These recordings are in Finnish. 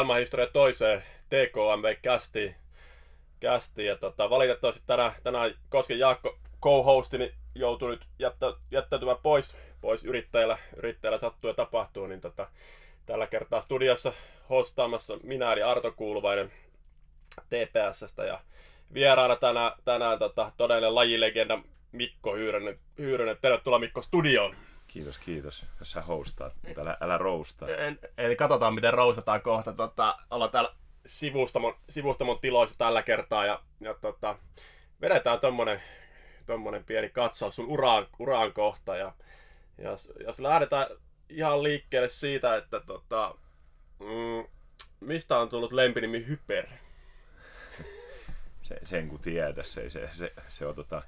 Niin, maailmanhistoria toiseen TKMV-kästiin. Kästiin. Ja tota, valitettavasti tänään, tänään Kosken Jaakko co-hostini joutui nyt jättä, jättäytymään pois, pois yrittäjällä. Yrittäjällä sattuu ja tapahtuu, niin tota, tällä kertaa studiossa hostaamassa minä eli Arto Kuuluvainen TPSstä ja vieraana tänään, tänään tota, todellinen lajilegenda Mikko Hyyrynen. Hyyrynen. Tervetuloa Mikko studioon. Kiitos, kiitos. Jos sä hostaat, mutta älä, älä roustaa. Eli katsotaan, miten roustataan kohta. Tota, ollaan täällä sivustamon, sivustamon tiloissa tällä kertaa ja, ja tota, vedetään tommonen, tommonen pieni katsaus sun uraan, uraan kohta. Ja, ja jos, jos lähdetään ihan liikkeelle siitä, että tota, mm, mistä on tullut lempinimi Hyper? Se, sen kun tietää, se, se, se, se on tota,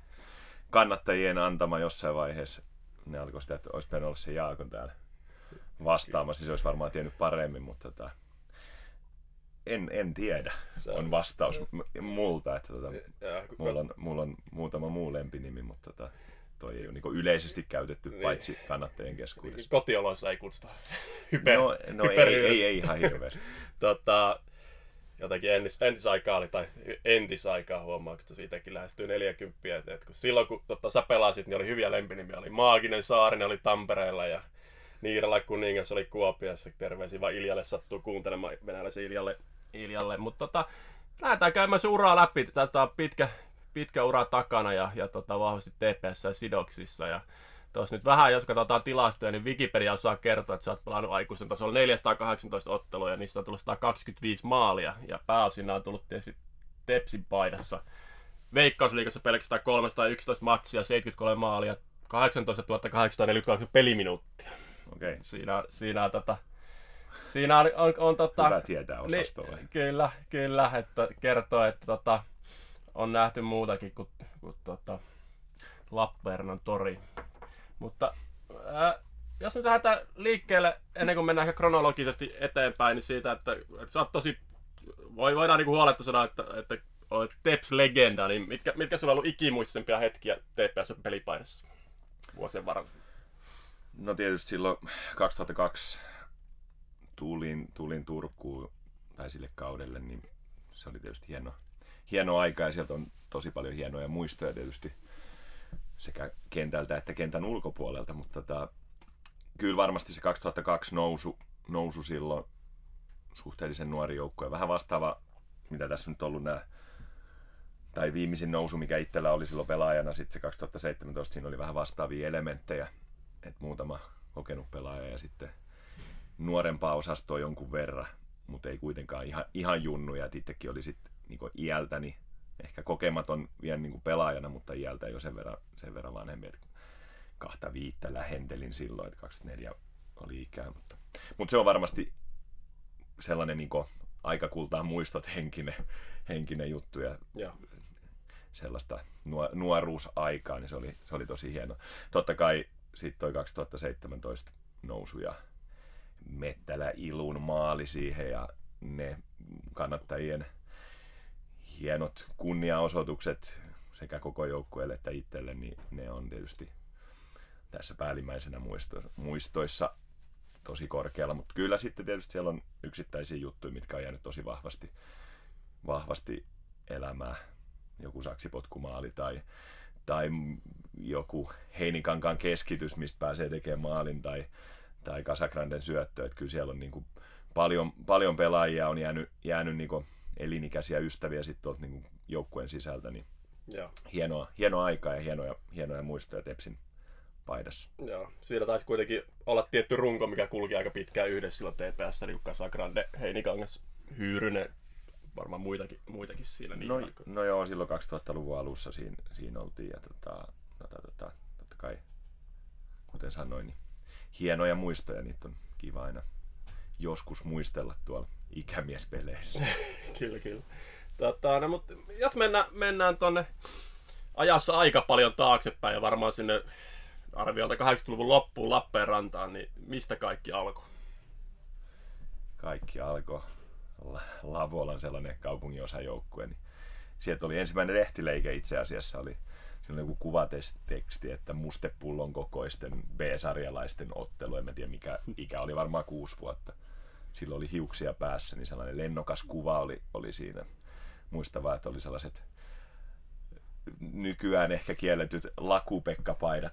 kannattajien antama jossain vaiheessa ne alkoi sitä, että olisi pitänyt olla se Jaakon täällä vastaamassa. Se olisi varmaan tiennyt paremmin, mutta tota, en, en tiedä, se on vastaus multa. Että tota, ja, mulla, on, mulla on muutama muu lempinimi, mutta tota, toi ei ole niin yleisesti käytetty, niin. paitsi kannattajien keskuudessa. Kotioloissa ei kutsuta hyper, No, no hyper, ei, ei, ei, ihan hirveästi. tota, jotenkin entis, entisaikaa oli, tai entisaikaa huomaa, kun siitäkin lähestyy 40. Et, et kun silloin kun totta, sä pelasit, niin oli hyviä lempinimiä. Oli Maaginen saari, ne oli Tampereella ja Niirala kuningas oli Kuopiossa. Terveisiä vaan Iljalle sattuu kuuntelemaan venäläisen Iljalle. Iljalle. Mutta tota, lähdetään käymään se uraa läpi. Tästä on pitkä, pitkä ura takana ja, ja tota, vahvasti TPS ja sidoksissa. Ja Tuossa nyt vähän, jos katsotaan tilastoja, niin Wikipedia osaa kertoa, että sä oot pelannut aikuisen tasolla 418 ottelua ja niistä on tullut 125 maalia. Ja pääosin on tullut tietysti Tepsin paidassa. Veikkausliigassa pelkästään 311 matsia, 73 maalia, 18 848 peliminuuttia. Okay. Siinä, siinä, tota, siinä on, on, on tota, Hyvä tietää osastolle. Niin, kyllä, kyllä, että kertoo, että tota, on nähty muutakin kuin, kuin tota, Lappeenrannan tori. Mutta ää, jos nyt lähdetään liikkeelle, ennen kuin mennään kronologisesti eteenpäin, niin siitä, että, että sä oot tosi, voi, voidaan niin huoletta sanoa, että, että olet Teps-legenda, niin mitkä, mitkä sulla on ollut ikimuistisempia hetkiä TPS-pelipaidassa vuosien varrella? No tietysti silloin 2002 tulin, tulin Turkuun tai sille kaudelle, niin se oli tietysti hieno, hieno aika ja sieltä on tosi paljon hienoja muistoja tietysti sekä kentältä että kentän ulkopuolelta, mutta tota, kyllä varmasti se 2002 nousu, nousu silloin suhteellisen nuori joukko ja vähän vastaava, mitä tässä nyt on ollut nämä tai viimeisin nousu, mikä itsellä oli silloin pelaajana, sitten se 2017, siinä oli vähän vastaavia elementtejä, että muutama kokenut pelaaja ja sitten nuorempaa osastoa jonkun verran, mutta ei kuitenkaan ihan, ihan junnuja, että itsekin oli sitten niin iältäni ehkä kokematon vielä niin kuin pelaajana, mutta iältä jo sen verran, sen verran vanhempi, että kahta viittä lähentelin silloin, että 24 oli ikää. Mutta, mutta se on varmasti sellainen niin kuin, aika kultaa muistot henkinen, henkinen juttu ja, ja. sellaista nuoruusaikaa, niin se oli, se oli tosi hieno. Totta kai sitten toi 2017 nousu ja Mettälä Ilun maali siihen ja ne kannattajien hienot kunniaosoitukset sekä koko joukkueelle että itselle, niin ne on tietysti tässä päällimmäisenä muisto, muistoissa tosi korkealla, mutta kyllä sitten tietysti siellä on yksittäisiä juttuja, mitkä on jäänyt tosi vahvasti, vahvasti elämään. Joku saksipotkumaali tai, tai joku Heinikankaan keskitys, mistä pääsee tekemään maalin tai, tai Kasakranden syöttö. Että kyllä siellä on niin kuin paljon, paljon pelaajia on jäänyt, jäänyt niin kuin elinikäisiä ystäviä sitten tuolta niin joukkueen sisältä, niin Joo. Hienoa, hienoa aikaa ja hienoja, hienoja muistoja Tepsin paidassa. Joo, siinä taisi kuitenkin olla tietty runko, mikä kulki aika pitkään yhdessä silloin TPS, niin Casagrande, Heinikangas, Hyyrynen, varmaan muitakin, muitakin siinä. Niin no, no joo, silloin 2000-luvun alussa siinä, siinä oltiin ja tota, tota, tota, totta kai, kuten sanoin, niin hienoja muistoja, niitä on kiva aina joskus muistella tuolla ikämiespeleissä. kyllä, kyllä. Tota, no, mutta jos mennään, mennään tuonne ajassa aika paljon taaksepäin ja varmaan sinne arviolta 80-luvun loppuun Lappeenrantaan, niin mistä kaikki alkoi? Kaikki alkoi Lavolan sellainen kaupunginosajoukkue. Niin sieltä oli ensimmäinen lehtileike itse asiassa, oli siinä oli joku kuvateksti, että mustepullon kokoisten B-sarjalaisten ottelu, en tiedä mikä ikä oli, varmaan kuusi vuotta silloin oli hiuksia päässä, niin sellainen lennokas kuva oli, oli siinä. Muistavaa, että oli sellaiset nykyään ehkä kielletyt lakupekkapaidat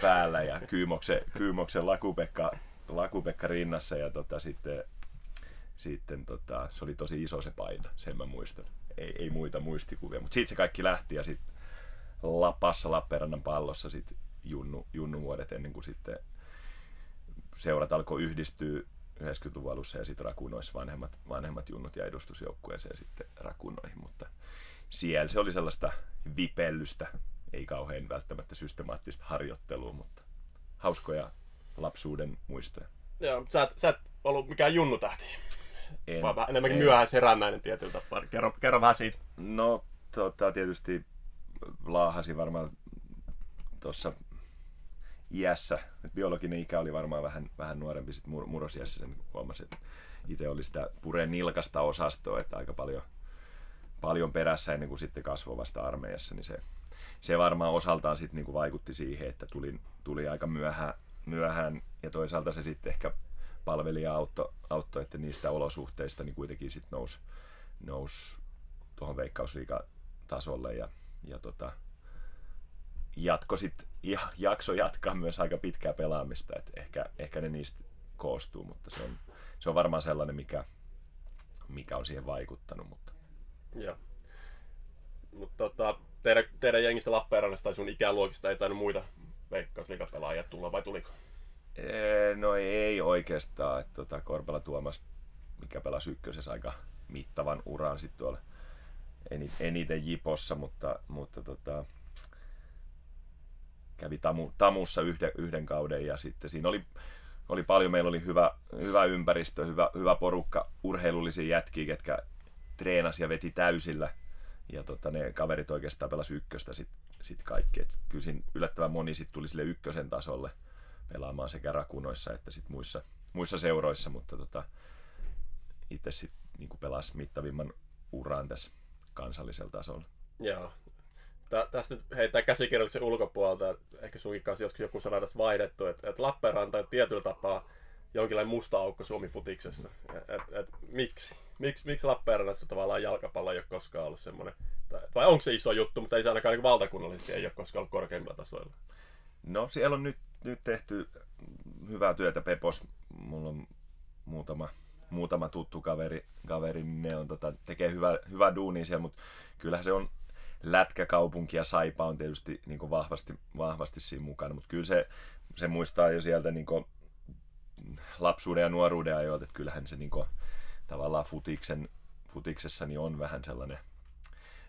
päällä ja Kyymoksen, Kyymoksen lakupekka, lakupekka rinnassa ja tota, sitten, sitten tota, se oli tosi iso se paita, sen mä muistan. Ei, ei muita muistikuvia, mutta siitä se kaikki lähti ja sitten Lapassa Lappeenrannan pallossa sit junnu, junnuvuodet ennen kuin sitten seurat alkoi yhdistyä 90-luvun alussa ja sitten rakunoissa vanhemmat, vanhemmat junnut ja edustusjoukkueeseen sitten rakunoihin, mutta siellä se oli sellaista vipellystä, ei kauhean välttämättä systemaattista harjoittelua, mutta hauskoja lapsuuden muistoja. Joo, sä et, sä et ollut mikään junnutähti, En, vaan vähän enemmänkin en. myöhäis herännäinen tietyllä tapaa. Kerro, kerro vähän siitä. No, tota, tietysti laahasi varmaan tuossa iässä, biologinen ikä oli varmaan vähän, vähän nuorempi sitten mur- murrosiässä, sen huomasi, että itse oli sitä pureen nilkasta osastoa, että aika paljon, paljon perässä ennen kuin sitten kasvoi vasta armeijassa, niin se, se varmaan osaltaan sitten niinku vaikutti siihen, että tuli, tuli aika myöhään, myöhään. Ja toisaalta se sitten ehkä palveli ja auttoi, auttoi, että niistä olosuhteista niin kuitenkin sitten nousi nous tuohon veikkausliigatasolle ja, ja tota, jatko sit, ja, jakso jatkaa myös aika pitkää pelaamista, että ehkä, ehkä ne niistä koostuu, mutta se on, se on varmaan sellainen, mikä, mikä on siihen vaikuttanut. Mutta. Joo. Mutta tota, teidän, teidän jengistä Lappeenrannasta tai sun ikäluokista ei tainnut muita veikkausliigapelaajia tulla, vai tuliko? No ei oikeastaan, että tota, Korpela Tuomas, mikä pelasi ykkösessä aika mittavan uran sitten tuolla eni- eniten Jipossa, mutta, mutta tota, kävi tamu, Tamussa yhden, yhden kauden ja sitten siinä oli, oli paljon, meillä oli hyvä, hyvä ympäristö, hyvä, hyvä porukka, urheilullisia jätkiä, ketkä treenasi ja veti täysillä ja tota, ne kaverit oikeastaan pelasi ykköstä sitten sit kaikki. Et kyllä siinä yllättävän moni sit tuli sille ykkösen tasolle pelaamaan sekä rakunoissa että sit muissa, muissa seuroissa, mutta tota, itse sitten niin pelasi mittavimman uran tässä kansallisella tasolla. Joo. Tä, tästä nyt heittää käsikirjoituksen ulkopuolelta, ehkä sunkin kanssa joskus joku sana tästä vaihdettu, että, että Lappeenranta on tietyllä tapaa jonkinlainen musta aukko Suomi-futiksessa. Et, miksi? Miks, miksi Lappeenrannassa tavallaan jalkapallo ei ole koskaan ollut semmoinen, vai onko se iso juttu, mutta ei se ainakaan niin valtakunnallisesti ei ole koskaan ollut korkeimmilla tasoilla. No siellä on nyt, nyt tehty hyvää työtä Pepos. Mulla on muutama, muutama tuttu kaveri, kaveri ne on, tota, tekee hyvä, hyvä duuni siellä, mutta kyllähän se on lätkäkaupunki ja Saipa on tietysti niin kuin vahvasti, vahvasti siinä mukana, mutta kyllä se, se muistaa jo sieltä niin kuin lapsuuden ja nuoruuden ajoilta, että kyllähän se niin kuin, tavallaan futiksen, futiksessa niin on vähän sellainen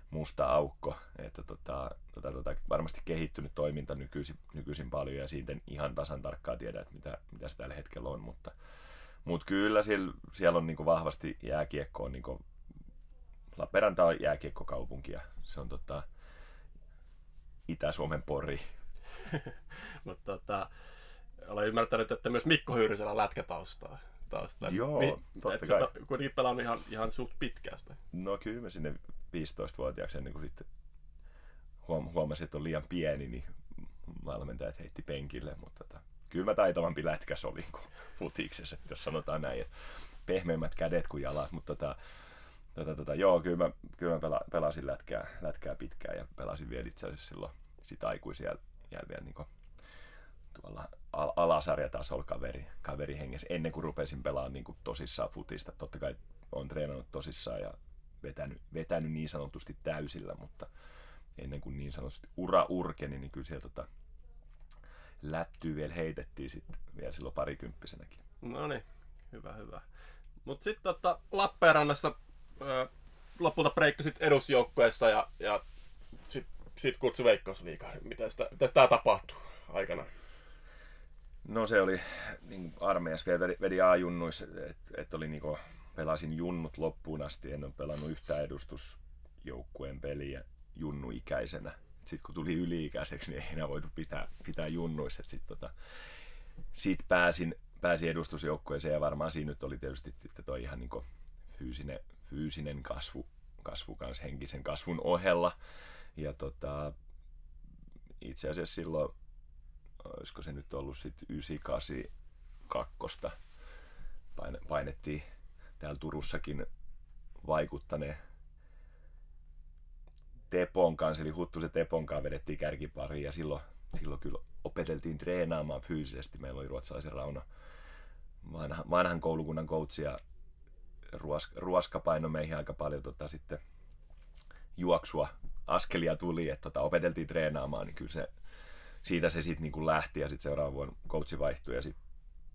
musta aukko, että tota, tota, tota, varmasti kehittynyt toiminta nykyisin, nykyisin paljon ja siitä en ihan tasan tarkkaan tiedä, että mitä, mitä se tällä hetkellä on, mutta, mutta kyllä siellä, siellä on niin vahvasti jääkiekko on niin Lappeenranta on jääkiekkokaupunki ja se on tota, Itä-Suomen pori. Mutta tota, olen ymmärtänyt, että myös Mikko Hyyrysellä lätkätaustaa. Tausta. Joo, Mi- totta kai. kuitenkin pelannut ihan, ihan suht pitkään sitä. No kyllä mä sinne 15-vuotiaaksi ennen kuin sitten huom- huomasin, että on liian pieni, niin valmentajat heitti penkille, mutta tota, kyllä mä taitavampi lätkäs olin kuin futiksessa, jos sanotaan näin, että pehmeämmät kädet kuin jalat, mutta tota, tota, tota, joo, kyllä mä, kyllä mä pela, pelasin lätkää, lätkää pitkään ja pelasin vielä itse asiassa silloin sit aikuisia jäi vielä niin tuolla al- alasarjatasolla kaveri, kaverihengessä ennen kuin rupesin pelaamaan niin kuin tosissaan futista. Totta kai on treenannut tosissaan ja vetänyt, vetänyt niin sanotusti täysillä, mutta ennen kuin niin sanotusti ura urkeni, niin kyllä siellä tota, lättyy vielä heitettiin sitten vielä silloin parikymppisenäkin. No niin, hyvä, hyvä. Mutta sitten tota, Lappeenrannassa ö, lopulta breikkasit edusjoukkueessa ja, ja sitten sit kutsu Veikkausliigaan. Miten tämä tapahtuu aikana? No se oli niin armeijassa vielä vedi, A-junnuissa, että et oli niinku, pelasin junnut loppuun asti, en ole pelannut yhtään edustusjoukkueen peliä junnuikäisenä. Sitten kun tuli yli-ikäiseksi, niin ei enää voitu pitää, pitää junnuissa. Sitten tota, sit pääsin, pääsin edustusjoukkueeseen ja varmaan siinä nyt oli tietysti sitten toi ihan niin fyysinen, fyysinen kasvu, kasvu kanssa henkisen kasvun ohella. Ja tota, itse asiassa silloin olisiko se nyt ollut sitten 98 kakkosta, paine, painettiin täällä Turussakin vaikuttaneen Tepon kanssa, eli Huttusen Tepon kanssa vedettiin kärkipariin ja silloin, silloin kyllä opeteltiin treenaamaan fyysisesti. Meillä oli ruotsalaisen Rauno vanha, vanhan koulukunnan coach ja ruos, ruoska paino meihin aika paljon tota, sitten juoksua, askelia tuli, että tota, opeteltiin treenaamaan, niin kyllä se, siitä se sitten niin lähti ja sitten seuraavan vuonna coachi vaihtui ja sitten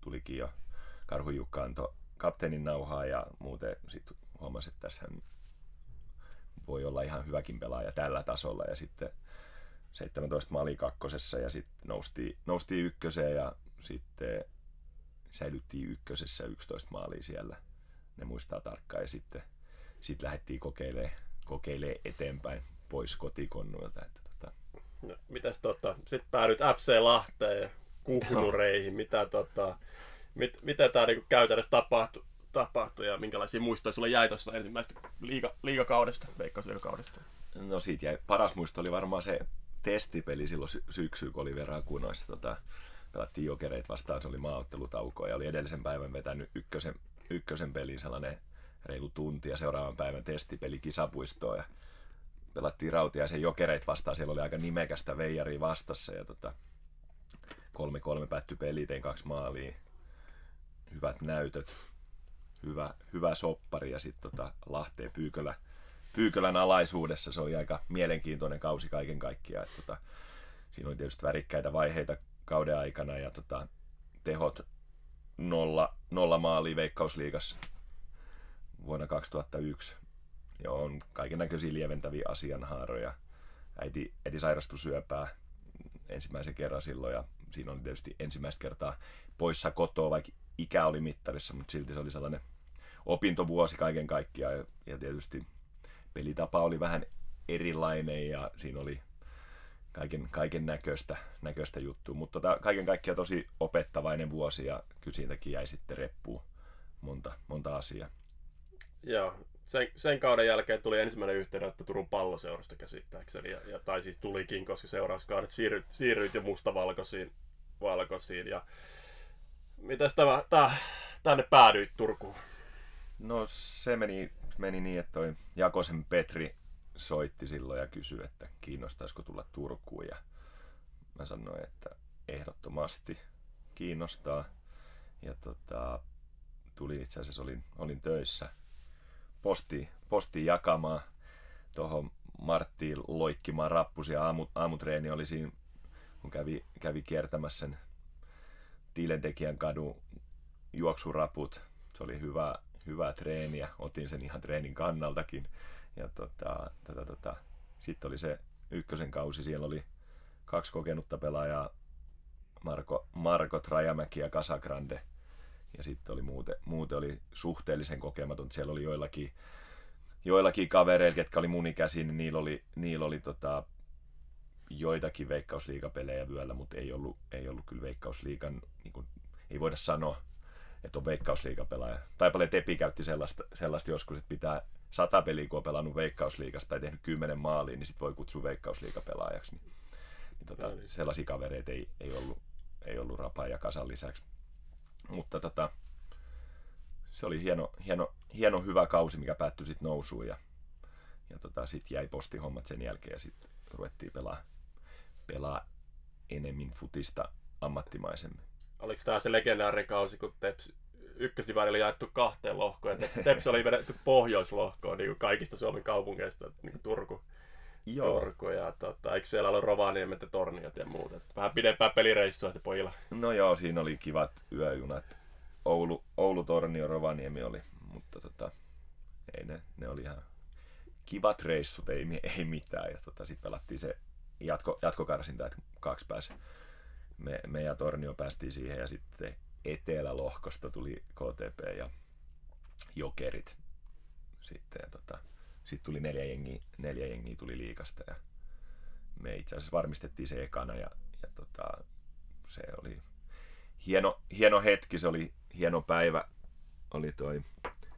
tulikin jo Karhu Jukka antoi kapteenin nauhaa ja muuten sitten huomasi, että tässä voi olla ihan hyväkin pelaaja tällä tasolla ja sitten 17 maali kakkosessa ja sitten nousti, nousti ykköseen ja sitten säilyttiin ykkösessä 11 maalia siellä. Ne muistaa tarkkaan ja sitten sit lähdettiin kokeilemaan, kokeilemaan eteenpäin pois kotikonnuilta. Että tota. no, mitäs tota, sitten päädyt FC Lahteen ja kuhnureihin, mitä tota, mit, mitä tämä niinku käytännössä tapahtui, tapahtui ja minkälaisia muistoja sulle jäi tuossa ensimmäisestä liiga, liigakaudesta, veikkausliigakaudesta? No siitä jäi, paras muisto oli varmaan se testipeli silloin sy- kun oli verran kunoissa. Tota, pelattiin jokereit vastaan, se oli maaottelutauko ja oli edellisen päivän vetänyt ykkösen, ykkösen pelin sellainen reilu tunti ja seuraavan päivän testipeli kisapuistoon ja pelattiin rautia ja se jokereit vastaan, siellä oli aika nimekästä veijaria vastassa ja tota, kolme kolme päättyi peli, tein kaksi maalia, hyvät näytöt, hyvä, hyvä soppari ja sitten tota Lahteen Pyykölä, Pyykölän alaisuudessa se oli aika mielenkiintoinen kausi kaiken kaikkiaan. Tota, siinä oli tietysti värikkäitä vaiheita kauden aikana ja tota, tehot nolla, nolla maali Veikkausliigassa vuonna 2001. Ja on kaiken näköisiä lieventäviä asianhaaroja. Äiti, äiti sairastui syöpää ensimmäisen kerran silloin ja siinä oli tietysti ensimmäistä kertaa poissa kotoa, vaikka ikä oli mittarissa, mutta silti se oli sellainen opintovuosi kaiken kaikkiaan ja, ja tietysti pelitapa oli vähän erilainen ja siinä oli kaiken, kaiken näköistä, näköistä juttua, mutta tota, kaiken kaikkiaan tosi opettavainen vuosi ja kyllä siitäkin jäi sitten reppuun monta, monta asiaa. Joo, sen, sen kauden jälkeen tuli ensimmäinen yhteydenotto Turun palloseurasta käsittääkseni, ja, ja, tai siis tulikin, koska seurauskaudet siirryit, siirryit jo mustavalkoisiin valkoisiin. Ja mitäs tämä, tämä, tänne päädyit Turkuun? No se meni, meni niin, että toi Jakosen Petri soitti silloin ja kysyi, että kiinnostaisiko tulla Turkuun. Ja mä sanoin, että ehdottomasti kiinnostaa. Ja tota, tuli itse asiassa, olin, olin töissä posti, posti jakamaan tuohon Marttiin loikkimaan rappusia. Aamu, aamutreeni oli siinä, kun kävi, kävi kiertämässä sen Tiilentekijän kadun juoksuraput. Se oli hyvä, hyvää treeniä. Otin sen ihan treenin kannaltakin. Ja tota, tota, tota, sitten oli se ykkösen kausi. Siellä oli kaksi kokenutta pelaajaa. Marko, Marko Trajamäki ja Casagrande. Ja sitten oli muuten, muuten oli suhteellisen kokematon. Siellä oli joillakin, joillakin kavereilla, jotka oli mun ikäisiä, niin niillä oli, niillä oli tota, joitakin veikkausliigapelejä vyöllä, mutta ei ollut, ei ollut kyllä veikkausliigan, niin kuin, ei voida sanoa, että on veikkausliigapelaaja. Tai paljon Tepi käytti sellaista, sellaista joskus, että pitää sata peliä, kun on pelannut veikkausliigasta tai tehnyt kymmenen maaliin, niin sit voi kutsua veikkausliigapelaajaksi. Niin, niin tota, no niin. sellaisia kavereita ei, ei, ollut, ei ollut Rapa ja Kasan lisäksi. Mutta tota, se oli hieno, hieno, hieno hyvä kausi, mikä päättyi sitten nousuun ja, ja tota, sitten jäi postihommat sen jälkeen ja sitten ruvettiin pelaa, pelaa enemmän futista ammattimaisemmin. Oliko tämä se legendaarinen kausi, kun Teps ykkösdivari oli jaettu kahteen lohkoon, ja Teps oli vedetty pohjoislohkoon niin kuin kaikista Suomen kaupungeista, niin kuin Turku, Joo. Turku ja tota, eikö siellä ollut Rovaniemet ja Torniot ja muut. Että vähän pidempää pelireissua sitten pojilla. No joo, siinä oli kivat yöjunat. Oulu, Oulu Tornio, Rovaniemi oli, mutta tota, ei ne, ne oli ihan kivat reissut, ei, ei mitään. Ja tota, sitten pelattiin se jatko, jatkokarsinta, että kaksi pääsi. Me, me ja Tornio päästiin siihen ja sitten etelälohkosta tuli KTP ja Jokerit. Sitten ja tota, sitten tuli neljä jengiä, neljä jengiä tuli liikasta ja me itse asiassa varmistettiin se ekana ja, ja tota, se oli hieno, hieno hetki, se oli hieno päivä. Oli toi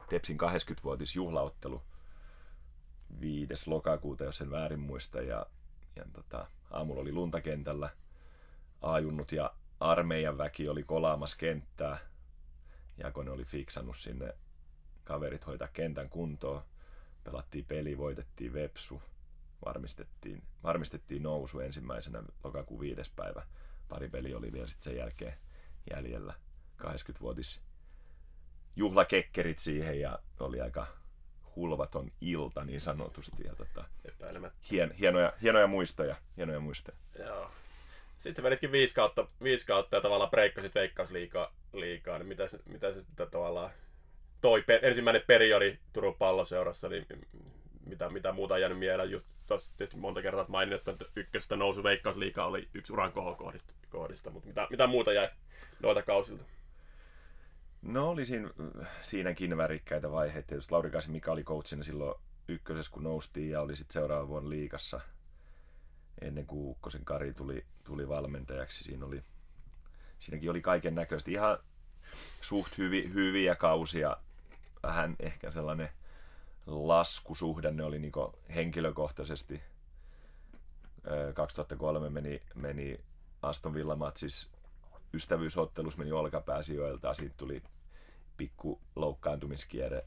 Tepsin 80-vuotis juhlaottelu 5. lokakuuta, jos en väärin muista. Ja, ja tota, aamulla oli luntakentällä. Ajunnut ja armeijan väki oli kolaamassa kenttää. Jakonen oli fiksannut sinne kaverit hoitaa kentän kuntoon. Pelattiin peli, voitettiin Vepsu, varmistettiin, varmistettiin nousu ensimmäisenä lokakuun viides päivä. Pari peli oli vielä sitten sen jälkeen jäljellä. 80-vuotis juhlakekkerit siihen ja oli aika hulvaton ilta niin sanotusti. Ja tota, hien, hienoja, hienoja muistoja. Hienoja muistoja. Joo. Sitten sä veditkin viisi kautta, viisi kautta ja tavallaan breikkasit liikaa, liikaa, niin mitä mitä se sitten tavallaan toi pe- ensimmäinen periodi Turun palloseurassa, niin mitä, mitä muuta on jäänyt mieleen. Just tietysti monta kertaa maininnut, että ykköstä nousu veikkausliikaa oli yksi uran kohdista, kohdista mutta mitä, mitä muuta jäi noita kausilta? No oli siinä, siinäkin värikkäitä vaiheita. Just Lauri Kasi Mika oli coachina silloin ykkösessä, kun noustiin ja oli sitten seuraavan vuonna liikassa ennen kuin Ukkosen Kari tuli, tuli valmentajaksi. Siinä oli, siinäkin oli kaiken näköistä. Ihan suht hyvi, hyviä kausia. Vähän ehkä sellainen laskusuhdanne oli niin henkilökohtaisesti. 2003 meni, meni Aston Villa matsis ystävyysottelus meni olkapääsijoilta, siitä tuli pikku loukkaantumiskierre.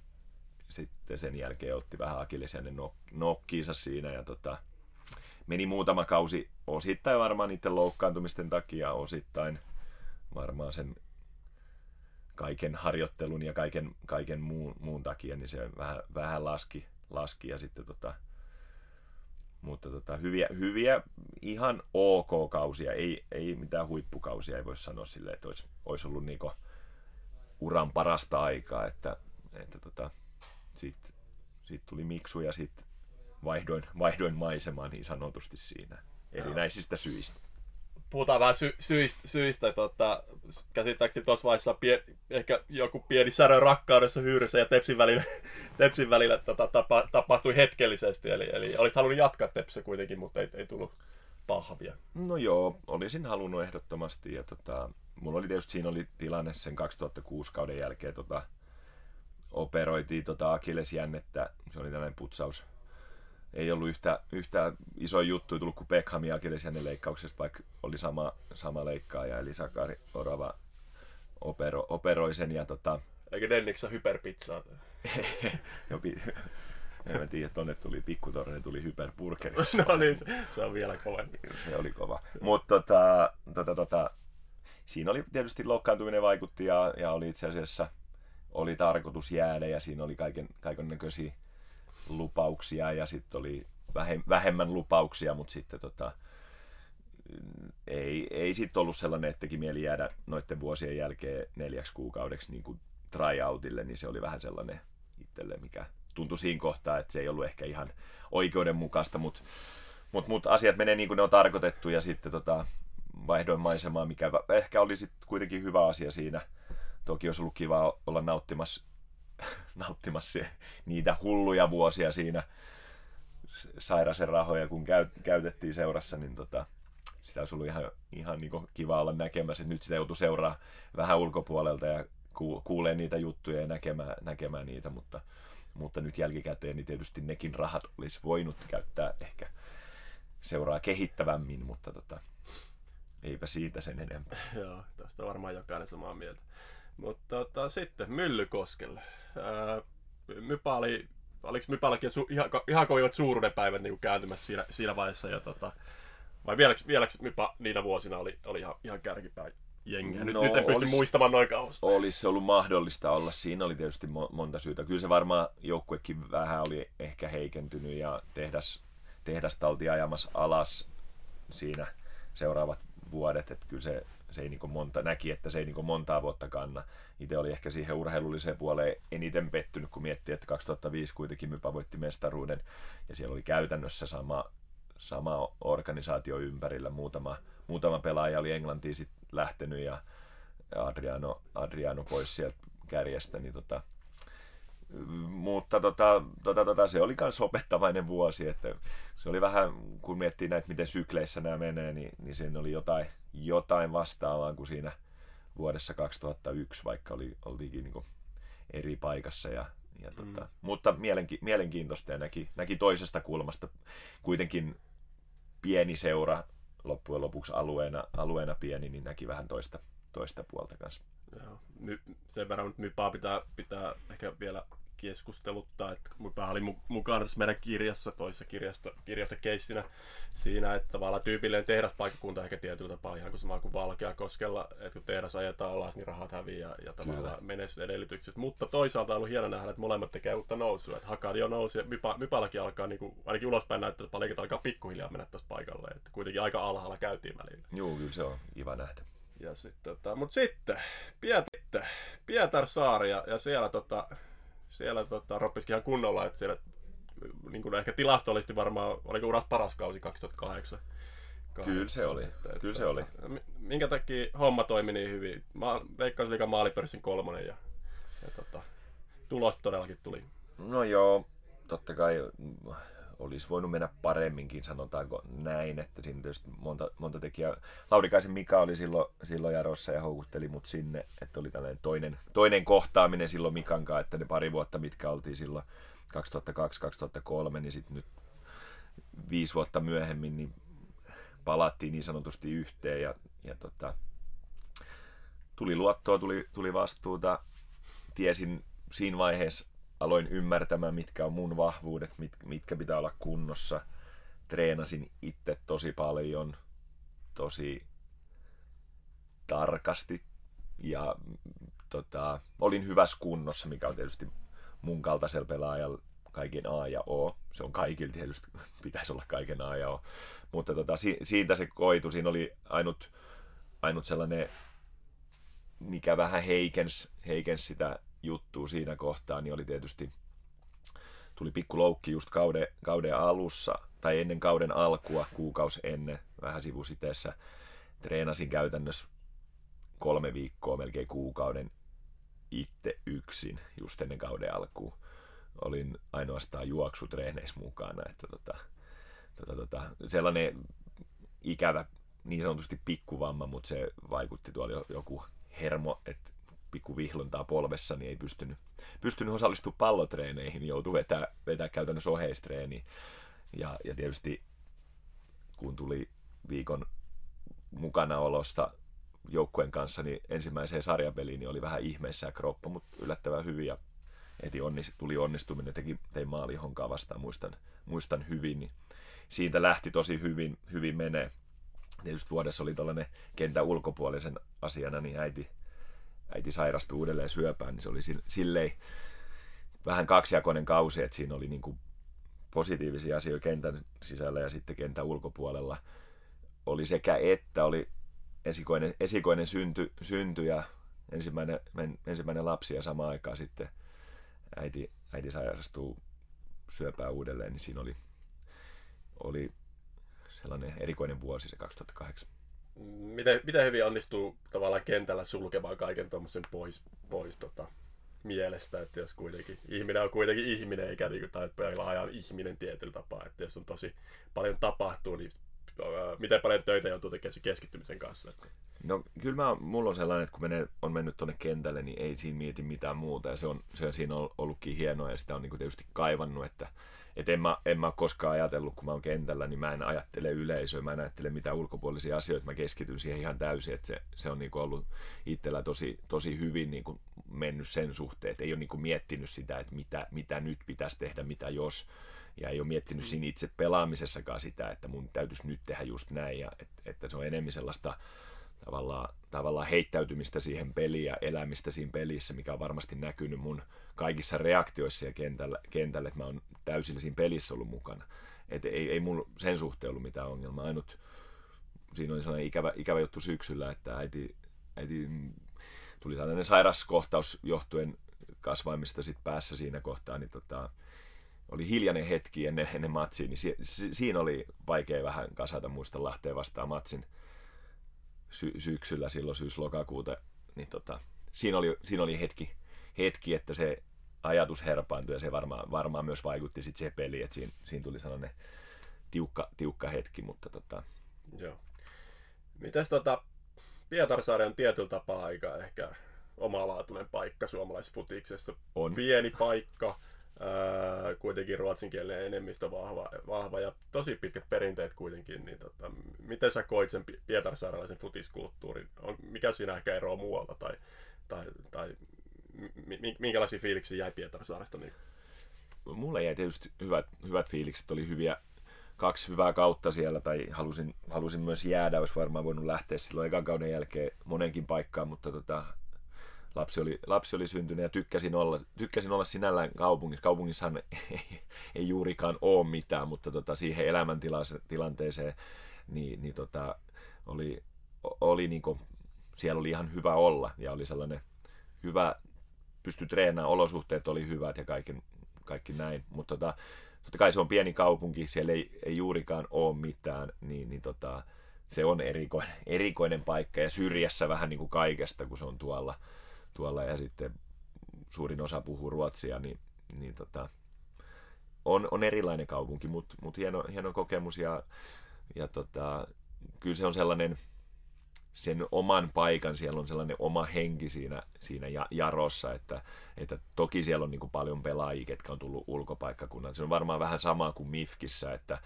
Sitten sen jälkeen otti vähän akillisen nokkiinsa siinä ja tota, meni muutama kausi osittain varmaan niiden loukkaantumisten takia, osittain varmaan sen kaiken harjoittelun ja kaiken, kaiken muun, muun takia, niin se vähän, vähän laski, laski ja sitten tota, mutta tota, hyviä, hyviä, ihan ok kausia, ei, ei mitään huippukausia, ei voi sanoa silleen, että olisi, olisi ollut niinku uran parasta aikaa, että, että tota, sitten sit tuli miksu ja sitten vaihdoin, vaihdoin maisemaa niin sanotusti siinä. Erinäisistä syistä. Puhutaan vähän sy- syistä, syistä tota, käsittääkseni tuossa vaiheessa pie, ehkä joku pieni särö rakkaudessa hyyryssä ja Tepsin välillä, tepsin välillä tota, tapa, tapahtui hetkellisesti, eli, eli olisit halunnut jatkaa Tepsiä kuitenkin, mutta ei, ei tullut pahvia. No joo, olisin halunnut ehdottomasti, ja tota, mulla oli tietysti siinä oli tilanne sen 2006 kauden jälkeen, tota, operoitiin tota akillesjännettä, se oli tällainen putsaus, ei ollut yhtä, yhtä iso juttu tullut kuin Beckham ja hänen leikkauksesta, vaikka oli sama, sama leikkaaja, eli Sakari Orava opero, operoi sen. Ja tota... Eikö Denniksä hyperpizzaa? en tiedä, tonne tuli pikkutorne, tuli hyperburgeri. no niin, se on vielä kovempi. Se oli kova. Mutta tota, tota, tota, siinä oli tietysti loukkaantuminen vaikutti ja, ja oli itse asiassa oli tarkoitus jäädä ja siinä oli kaiken, kaiken näköisiä lupauksia ja sitten oli vähemmän lupauksia, mutta sitten tota, ei, ei sitten ollut sellainen, että teki mieli jäädä noiden vuosien jälkeen neljäksi kuukaudeksi niin kuin tryoutille, niin se oli vähän sellainen itselle, mikä tuntui siinä kohtaa, että se ei ollut ehkä ihan oikeudenmukaista, mutta mut, mut asiat menee niin kuin ne on tarkoitettu ja sitten tota, vaihdoin maisemaa, mikä ehkä oli sitten kuitenkin hyvä asia siinä. Toki olisi ollut kiva olla nauttimassa nauttimassa niitä hulluja vuosia siinä sairasen rahoja, kun käytettiin seurassa, niin tota, sitä olisi ollut ihan, ihan niin kiva olla näkemässä. Nyt sitä joutuu seuraa vähän ulkopuolelta ja kuulee niitä juttuja ja näkemään, näkemään niitä, mutta, mutta nyt jälkikäteen niin tietysti nekin rahat olisi voinut käyttää ehkä seuraa kehittävämmin, mutta tota, eipä siitä sen enempää. Joo, tästä on varmaan jokainen samaa mieltä. Mutta tota, sitten Myllykoskelle. Ää, Mypa oli, oliko Mypälläkin su, ihan, ihan kovimmat suuruuden päivät niin kääntymässä siinä, siinä vaiheessa? Ja tota, vai vieläks, vieläks Mypa niinä vuosina oli, oli ihan, ihan kärkipää jengiä? Nyt, no, nyt en pysty olisi, muistamaan noin kauas. Olisi ollut mahdollista olla. Siinä oli tietysti monta syytä. Kyllä se varmaan joukkuekin vähän oli ehkä heikentynyt ja tehdas, tehdasta oltiin ajamassa alas siinä seuraavat vuodet. Että kyllä se se ei niin monta, näki, että se ei niin montaa vuotta kanna. Itse oli ehkä siihen urheilulliseen puoleen eniten pettynyt, kun miettii, että 2005 kuitenkin Mypä voitti mestaruuden ja siellä oli käytännössä sama, sama organisaatio ympärillä. Muutama, muutama pelaaja oli Englantiin sit lähtenyt ja Adriano, Adriano pois sieltä kärjestä, niin tota, mutta tota, tota, tota, se oli myös opettavainen vuosi, että se oli vähän, kun miettii näitä, miten sykleissä nämä menee, niin, niin siinä oli jotain, jotain vastaavaa kuin siinä vuodessa 2001, vaikka oli, oltiinkin niin eri paikassa. Ja, ja tota, mm. Mutta mielenki, mielenkiintoista ja näki, näki toisesta kulmasta kuitenkin pieni seura loppujen lopuksi alueena, alueena pieni, niin näki vähän toista, toista puolta kanssa. Joo. My, sen verran nyt Mypaa pitää, pitää ehkä vielä keskusteluttaa, että oli mukana tässä meidän kirjassa, toisessa kirjasta, kirjasta keissinä siinä, että tavallaan tyypillinen tehdaspaikkakunta ehkä tietyllä tapaa ihan kuin sama kuin Valkeakoskella, että kun tehdas ajetaan alas, niin rahat häviää ja tavallaan edellytykset. Mutta toisaalta on ollut hieno nähdä, että molemmat tekee uutta nousua, että Hakadi on nousu ja Mypäläkin alkaa niin kuin, ainakin ulospäin näyttää, että paljon alkaa pikkuhiljaa mennä tässä paikalle, että kuitenkin aika alhaalla käytiin välillä. Joo, kyllä se on kiva nähdä. Ja sit, tota, mut sitten, Pietar, Pietarsaari ja, ja siellä, tota, siellä tota, roppiski ihan kunnolla, että siellä niin kuin ehkä tilastollisesti varmaan, oliko uras paras kausi 2008? Kyllä se oli. Että, Kyllä se oli. Minkä takia homma toimi niin hyvin? Ma- Veikkausliikan maalipörssin kolmonen ja, ja tota, tulosta todellakin tuli. No joo, totta kai olisi voinut mennä paremminkin, sanotaanko näin, että siinä tietysti monta, monta tekijää. Laurikaisen Mika oli silloin, silloin Jarossa ja houkutteli mut sinne, että oli tällainen toinen, toinen kohtaaminen silloin Mikan kanssa, että ne pari vuotta, mitkä oltiin silloin 2002-2003, niin sitten nyt viisi vuotta myöhemmin niin palattiin niin sanotusti yhteen ja, ja tota, tuli luottoa, tuli, tuli vastuuta. Tiesin siinä vaiheessa aloin ymmärtämään, mitkä on mun vahvuudet, mit, mitkä pitää olla kunnossa. Treenasin itse tosi paljon, tosi tarkasti ja tota, olin hyvässä kunnossa, mikä on tietysti mun kaltaisella pelaajalla kaiken A ja O. Se on kaikilla tietysti, pitäisi olla kaiken A ja O. Mutta tota, si, siitä se koitu. Siinä oli ainut, ainut sellainen, mikä vähän heikens, heikens sitä juttua siinä kohtaa, niin oli tietysti tuli pikku loukki just kauden, kauden alussa, tai ennen kauden alkua, kuukaus ennen, vähän sivusiteessä. Treenasin käytännössä kolme viikkoa, melkein kuukauden itse yksin, just ennen kauden alkuun. Olin ainoastaan juoksutreeneissä mukana, että tota, tota, tota, sellainen ikävä, niin sanotusti pikkuvamma, mutta se vaikutti tuolla joku hermo, että pikku vihlontaa polvessa, niin ei pystynyt, pystynyt osallistumaan pallotreeneihin, niin joutui vetää, vetää käytännössä oheistreeni. Ja, ja tietysti kun tuli viikon mukanaolosta joukkueen kanssa, niin ensimmäiseen sarjapeliin niin oli vähän ihmeessä kroppa, mutta yllättävän hyvin ja heti onnist, tuli onnistuminen, teki, tein maali honkaa vastaan, muistan, muistan hyvin, niin siitä lähti tosi hyvin, hyvin menee. Tietysti vuodessa oli tällainen kentän ulkopuolisen asiana, niin äiti, äiti sairastui uudelleen syöpään, niin se oli silleen vähän kaksijakoinen kausi, että siinä oli niin kuin positiivisia asioita kentän sisällä ja sitten kentän ulkopuolella. Oli sekä että oli esikoinen, esikoinen synty, synty ja ensimmäinen, ensimmäinen lapsi ja samaan aikaan sitten äiti, äiti sairastuu syöpää uudelleen, niin siinä oli, oli sellainen erikoinen vuosi se 2008 miten, miten hyvin onnistuu tavallaan kentällä sulkemaan kaiken tuommoisen pois, pois tota, mielestä, että jos kuitenkin ihminen on kuitenkin ihminen, eikä niin kuin, tai ajan ihminen tietyllä tapaa, että jos on tosi paljon tapahtuu, niin miten paljon töitä joutuu tekemään keskittymisen kanssa? Että... No kyllä mä, mulla on sellainen, että kun menee, on mennyt tuonne kentälle, niin ei siinä mieti mitään muuta. Ja se on, se on siinä on ollutkin hienoa. Ja sitä on niin kuin tietysti kaivannut, että et en, mä, en mä koskaan ajatellut, kun mä oon kentällä, niin mä en ajattele yleisöä, mä en ajattele mitään ulkopuolisia asioita, mä keskityn siihen ihan täysin, että se, se on niinku ollut itsellä tosi, tosi hyvin niinku mennyt sen suhteen, että ei ole niinku miettinyt sitä, että mitä, mitä nyt pitäisi tehdä, mitä jos, ja ei ole miettinyt siinä itse pelaamisessakaan sitä, että mun täytyisi nyt tehdä just näin, ja että, että se on enemmän sellaista tavallaan, tavallaan heittäytymistä siihen peliin ja elämistä siinä pelissä, mikä on varmasti näkynyt mun kaikissa reaktioissa ja kentällä, kentällä että mä oon täysin siinä pelissä ollut mukana. Et ei, ei mulla sen suhteen ollut mitään ongelmaa. Ainut, siinä oli sellainen ikävä, ikävä juttu syksyllä, että äiti, äiti tuli tällainen sairaskohtaus johtuen kasvaimista sit päässä siinä kohtaa, niin tota, oli hiljainen hetki ennen, ennen matsia, niin si, si, siinä oli vaikea vähän kasata muista Lahteen vastaan matsin sy, syksyllä silloin syys-lokakuuta, niin tota, siinä, oli, siinä oli hetki, hetki, että se ajatus herpaantui ja se varmaan, varmaan myös vaikutti sitten siihen peliin, että siinä, siinä tuli sellainen tiukka, tiukka hetki, mutta tota... Joo. Mitäs tota, Pietarsaari on tietyllä tapaa aika ehkä omalaatuinen paikka suomalaisfutiksessa. On. Pieni paikka, Kuitenkin ruotsinkielinen enemmistö vahva, vahva ja tosi pitkät perinteet kuitenkin, niin tota, miten sä koit sen pietarsaaralaisen futiskulttuurin? On, mikä siinä ehkä eroaa muualta tai, tai, tai minkälaisia fiiliksiä jäi Pietarsaaresta? Niin? Mulle jäi tietysti hyvät, hyvät fiilikset, oli hyviä, kaksi hyvää kautta siellä, tai halusin, halusin myös jäädä, olisi varmaan voinut lähteä silloin ekan kauden jälkeen monenkin paikkaan, mutta tota, lapsi oli, lapsi oli syntynyt ja tykkäsin olla, tykkäsin olla sinällään kaupungissa. Kaupungissahan ei, ei juurikaan ole mitään, mutta tota, siihen elämäntilanteeseen niin, niin tota, oli, oli niin kuin, siellä oli ihan hyvä olla ja oli sellainen hyvä, pysty treenaamaan, olosuhteet oli hyvät ja kaikki, kaikki näin, mutta tota, totta kai se on pieni kaupunki, siellä ei, ei juurikaan ole mitään, niin, niin tota, se on erikoinen, erikoinen paikka ja syrjässä vähän niin kuin kaikesta, kun se on tuolla, tuolla ja sitten suurin osa puhuu ruotsia, niin, niin tota, on, on erilainen kaupunki, mutta mut hieno, hieno kokemus ja, ja tota, kyllä se on sellainen, sen oman paikan, siellä on sellainen oma henki siinä, siinä jarossa, että, että toki siellä on niin kuin paljon pelaajia, ketkä on tullut ulkopaikkakunnalta. Se on varmaan vähän sama kuin MIFKissä, että,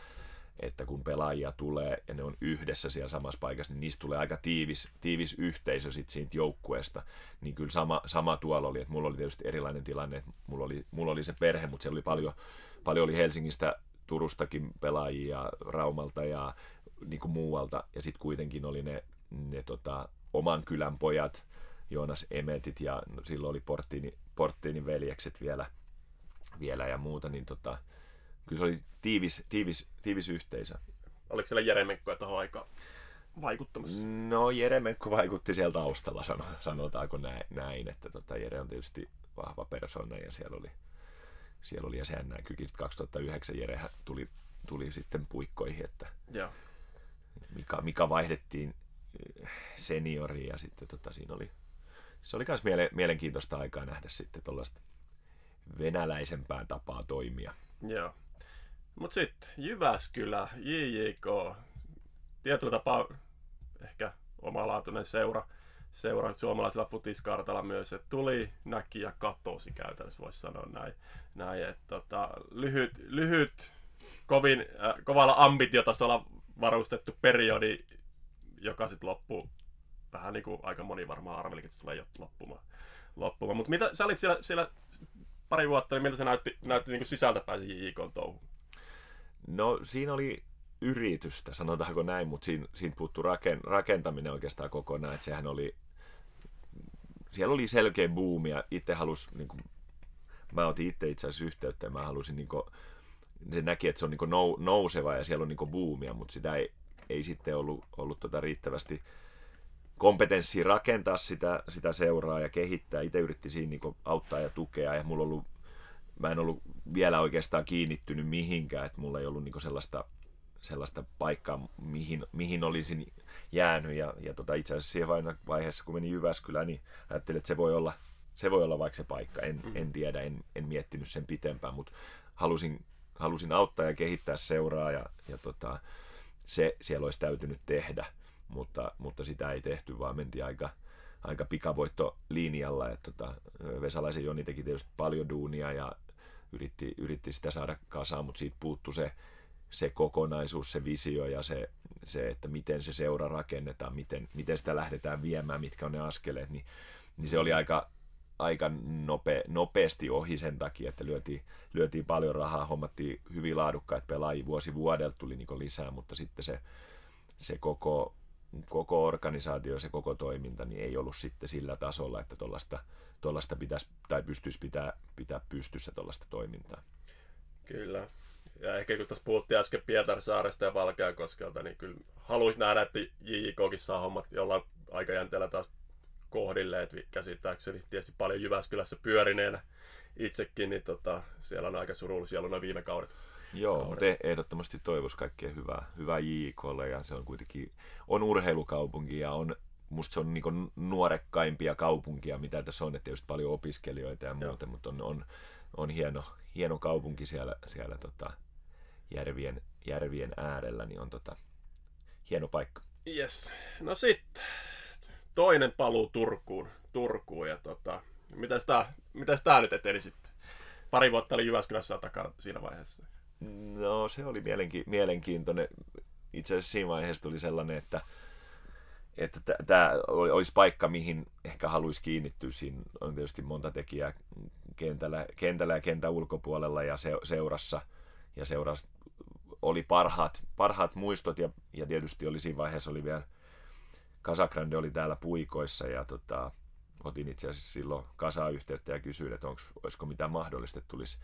että kun pelaajia tulee ja ne on yhdessä siellä samassa paikassa, niin niistä tulee aika tiivis, tiivis yhteisö sit siitä joukkueesta. Niin kyllä sama, sama tuolla oli, että mulla oli tietysti erilainen tilanne, että mulla oli, mulla oli se perhe, mutta siellä oli paljon, paljon oli Helsingistä, Turustakin pelaajia Raumalta ja niin kuin muualta, ja sitten kuitenkin oli ne ne tota, oman kylän pojat, Joonas Emetit ja no, silloin oli Porttiini, Porttiinin veljekset vielä, vielä ja muuta, niin tota, kyllä se oli tiivis, tiivis, tiivis yhteisö. Oliko siellä Jeremekkoja tuohon aikaan vaikuttamassa? No Jeremekko vaikutti siellä taustalla, sanotaanko näin, että tota, Jere on tietysti vahva persona ja siellä oli, siellä oli ja sehän näkyykin 2009 Jere tuli, tuli sitten puikkoihin, että Joo. Mika, Mika vaihdettiin seniori ja sitten tota, siinä oli, se oli myös miele, mielenkiintoista aikaa nähdä sitten tuollaista venäläisempää tapaa toimia. Joo. Mutta sitten Jyväskylä, JJK, tietyllä tapaa ehkä omalaatuinen seura, seura suomalaisella futiskartalla myös, että tuli, näki ja katosi käytännössä, voisi sanoa näin. näin että tota, lyhyt, lyhyt kovin, äh, kovalla ambitiotasolla varustettu periodi joka sitten loppuu vähän niin kuin aika moni varmaan arvelikin, että se tulee loppumaan. loppumaan. Mutta mitä sä olit siellä, siellä pari vuotta, niin miltä se näytti, näytti niin kuin sisältäpäin se JJK touhu? No siinä oli yritystä, sanotaanko näin, mutta siinä, siinä puuttuu raken, rakentaminen oikeastaan kokonaan, että sehän oli, siellä oli selkeä buumi ja itse halus, niin kuin, mä otin itse itse asiassa yhteyttä ja mä halusin, niin kuin, se näki, että se on niin kuin nouseva ja siellä on niin kuin buumia, mutta sitä ei, ei sitten ollut, ollut tota riittävästi kompetenssia rakentaa sitä, sitä seuraa ja kehittää. Itse yritti siinä niin auttaa ja tukea ja mulla ollut, mä en ollut vielä oikeastaan kiinnittynyt mihinkään, että mulla ei ollut niin sellaista, sellaista paikkaa, mihin, mihin olisin jäänyt. Ja, ja tota, itse asiassa siihen vaiheessa, kun meni Jyväskylään, niin ajattelin, että se voi olla, se voi olla vaikka se paikka. En, mm. en tiedä, en, en miettinyt sen pitempään, mutta halusin, halusin auttaa ja kehittää seuraa ja, ja tota, se siellä olisi täytynyt tehdä, mutta, mutta sitä ei tehty, vaan mentiin aika, aika pikavoittolinjalla. Että tota, Vesalaisen Joni teki tietysti paljon duunia ja yritti, yritti sitä saada kasaan, mutta siitä puuttu se, se kokonaisuus, se visio ja se, se, että miten se seura rakennetaan, miten, miten sitä lähdetään viemään, mitkä on ne askeleet, niin, niin se oli aika, aika nope, nopeasti ohi sen takia, että lyötiin, lyötiin paljon rahaa, hommattiin hyvin laadukkaita pelaajia vuosi vuodelta tuli niin lisää, mutta sitten se, se koko, koko organisaatio, se koko toiminta niin ei ollut sitten sillä tasolla, että tuollaista pitäisi tai pystyisi pitää, pitää pystyssä tuollaista toimintaa. Kyllä. Ja ehkä kun tuossa puhuttiin äsken Pietarsaaresta ja Valkeakoskelta, niin kyllä haluaisi nähdä, että JJKkin saa hommat jollain aikajänteellä taas kohdille, että käsittääkseni tietysti paljon Jyväskylässä pyörineenä itsekin, niin tota, siellä on aika surullisia ollut viime kaudet. Joo, kaudet. mutta e- ehdottomasti toivoisi kaikkea hyvää, hyvää JIKlle ja se on kuitenkin, on urheilukaupunki ja on, musta se on niin nuorekkaimpia kaupunkia, mitä tässä on, että tietysti paljon opiskelijoita ja muuta, mutta on, on, on hieno, hieno kaupunki siellä, siellä tota, järvien, järvien äärellä, niin on tota, hieno paikka. Yes. No sitten, toinen paluu Turkuun. Turkuun ja tota, mitäs tää, mitäs tää nyt eteni sitten? pari vuotta oli Jyväskylässä takana siinä vaiheessa. No se oli mielenki- mielenkiintoinen. Itse asiassa siinä vaiheessa tuli sellainen, että että tämä olisi paikka, mihin ehkä haluaisi kiinnittyä. Siinä on tietysti monta tekijää kentällä, kentällä ja kentän ulkopuolella ja se, seurassa. Ja seurassa oli parhaat, parhaat muistot ja, ja tietysti oli siinä vaiheessa oli vielä Kasakrande oli täällä puikoissa ja tota, otin itse asiassa silloin kasaa yhteyttä ja kysyin, että onko, olisiko mitään mahdollista, että tulisi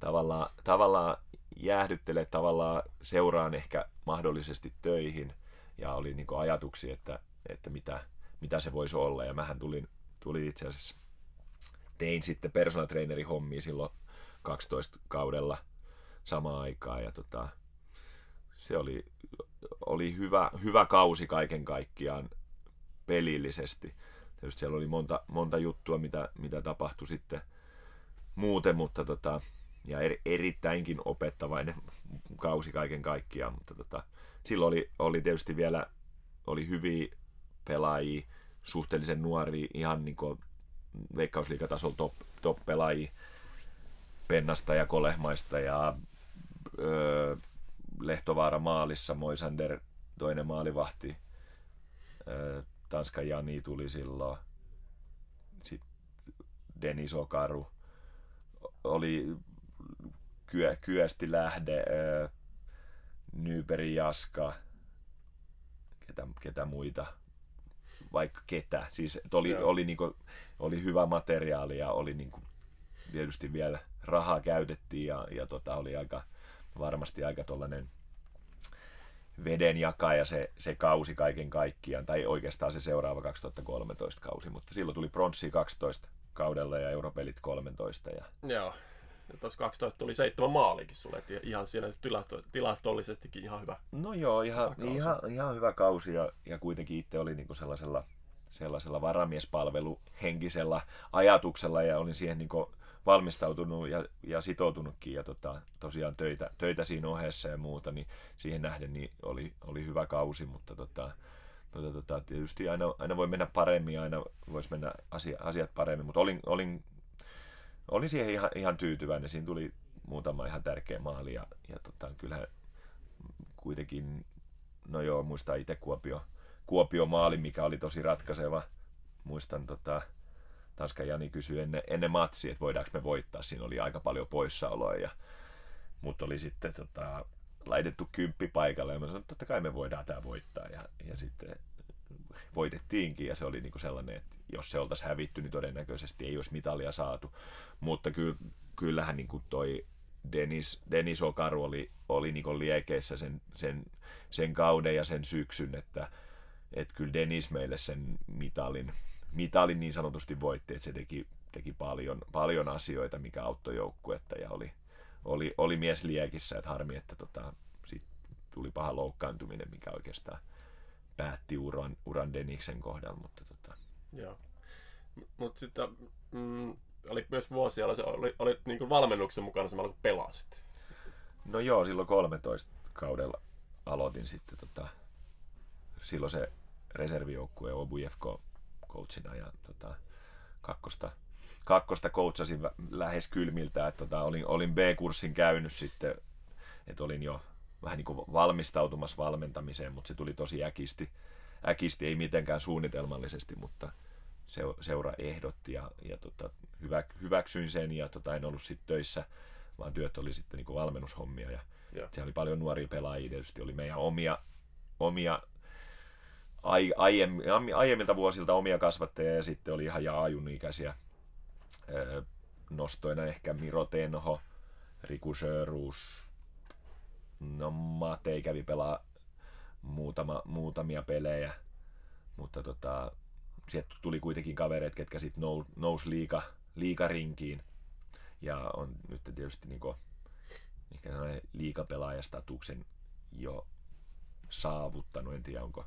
tavallaan, tavallaan jäähdyttelee tavallaan seuraan ehkä mahdollisesti töihin. Ja oli niin ajatuksia, että, että mitä, mitä se voisi olla. Ja mähän tulin, tulin itse asiassa tein sitten personal trainerin hommia silloin 12 kaudella samaan aikaan. Ja tota, se oli, oli hyvä, hyvä kausi kaiken kaikkiaan pelillisesti. Tietysti siellä oli monta, monta juttua, mitä, mitä tapahtui sitten muuten, mutta tota, ja er, erittäinkin opettavainen kausi kaiken kaikkiaan, mutta tota, silloin oli, oli tietysti vielä oli hyviä pelaajia, suhteellisen nuori, ihan niin kuin veikkausliikatasolla top, top pelaajia Pennasta ja Kolehmaista ja öö, Lehtovaara maalissa, Moisander toinen maalivahti, öö, Tanskan Jani tuli silloin, sitten Denis Okaru, oli Kyö, Kyösti Lähde, Nyberi Jaska, ketä, ketä muita, vaikka ketä. Siis oli, oli, niinku, oli hyvä materiaali ja oli niinku, tietysti vielä rahaa käytettiin ja, ja tota, oli aika, varmasti aika tollainen veden jakaja se, se kausi kaiken kaikkiaan, tai oikeastaan se seuraava 2013 kausi, mutta silloin tuli pronssi 12 kaudella ja europelit 13. Ja... Joo, ja tuossa 12 tuli seitsemän maalikin sulle, että ihan siinä tilasto, tilastollisestikin ihan hyvä. No joo, ihan, hyvä ihan, ihan hyvä kausi ja, ja kuitenkin itse oli niinku sellaisella, sellaisella varamiespalveluhenkisellä ajatuksella ja olin siihen niinku valmistautunut ja, ja sitoutunutkin ja tota, tosiaan töitä, töitä siinä ohessa ja muuta, niin siihen nähden niin oli, oli hyvä kausi, mutta tota, tota, tota, tietysti aina, aina voi mennä paremmin, aina voisi mennä asia, asiat paremmin, mutta olin, olin, olin siihen ihan, ihan tyytyväinen. Siinä tuli muutama ihan tärkeä maali ja, ja tota, kyllähän kuitenkin, no joo, muistan itse Kuopio, Kuopio maali, mikä oli tosi ratkaiseva. Muistan tota, Tanskan Jani kysyi ennen, ennen matsia, että voidaanko me voittaa. Siinä oli aika paljon poissaoloa, ja, mutta oli sitten tota, laitettu kymppi paikalle ja mä sanoin, että totta kai me voidaan tämä voittaa. Ja, ja sitten voitettiinkin ja se oli niinku sellainen, että jos se oltaisiin hävitty, niin todennäköisesti ei olisi mitalia saatu. Mutta ky, kyllähän niinku toi Dennis, Dennis Okaru oli, oli niinku liekeissä sen, sen, sen kauden ja sen syksyn, että et kyllä Dennis meille sen mitalin, mitalin niin sanotusti voitti, että se teki, teki paljon, paljon asioita, mikä auttoi joukkuetta ja oli, oli, oli mies liekissä, että harmi, että tota, sit tuli paha loukkaantuminen, mikä oikeastaan päätti uran, uran Deniksen kohdalla, mutta tota. Joo. Mutta sitten mm, oli myös vuosia, oli, oli, oli niin valmennuksen mukana samalla kun pelasit. No joo, silloin 13 kaudella aloitin sitten tota, silloin se reservijoukkue Obujefko coachina ja tota, kakkosta, kakkosta coachasin lähes kylmiltä. Että, tota, olin, olin B-kurssin käynyt sitten, että olin jo vähän niin kuin valmistautumassa valmentamiseen, mutta se tuli tosi äkisti. Äkisti ei mitenkään suunnitelmallisesti, mutta se, seura ehdotti ja, ja tota, hyvä, hyväksyin sen ja tota, en ollut sitten töissä, vaan työt oli sitten niin kuin valmennushommia ja, ja. siellä oli paljon nuoria pelaajia, tietysti oli meidän omia, omia ai, aiemmilta vuosilta omia kasvattajia ja sitten oli ihan ja ikäisiä nostoina ehkä Miro Tenho, Riku Sjöruus, no Matei kävi pelaa muutama, muutamia pelejä, mutta tota, sieltä tuli kuitenkin kavereet, ketkä sitten nous, nousi liika, liikarinkiin ja on nyt tietysti niinku, ehkä liikapelaajastatuksen jo saavuttanut, en tiedä onko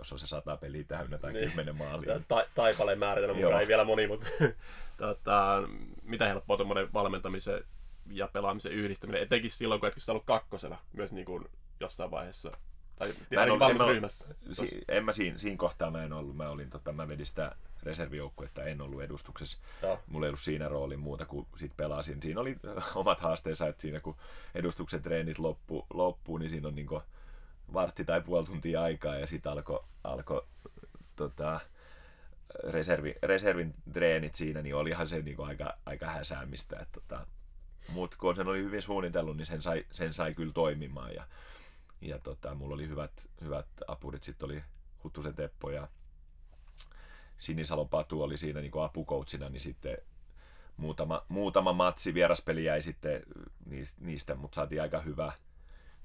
jos on se sata peliä täynnä tai niin. kymmenen maalia. Ta- taipaleen määritelmä mukaan ei vielä moni, mutta tota, mitä helppoa tuommoinen valmentamisen ja pelaamisen yhdistäminen, etenkin silloin, kun etkin ollut kakkosena myös niin kuin jossain vaiheessa Tai Mä en, en, mä, si, en mä siinä, siinä kohtaa mä en ollut. Mä, olin, tota, mä vedin sitä reservijoukkuetta, en ollut edustuksessa. Joo. Mulla ei ollut siinä rooli muuta kuin sit pelasin. Siinä oli omat haasteensa, että siinä kun edustuksen treenit loppu, loppuu, niin siinä on niinku vartti tai puoli tuntia aikaa ja sitten alkoi alko, tota, reservi, reservin treenit siinä, niin olihan se niinku aika, aika häsäämistä. Tota, mutta kun sen oli hyvin suunnitellut, niin sen sai, sen sai kyllä toimimaan. Ja, ja tota, mulla oli hyvät, hyvät apurit. Sitten oli Huttusen Teppo ja Sinisalon Patu oli siinä niin apukoutsina, niin sitten muutama, muutama matsi vieraspeli jäi sitten niistä, mutta saatiin aika hyvä,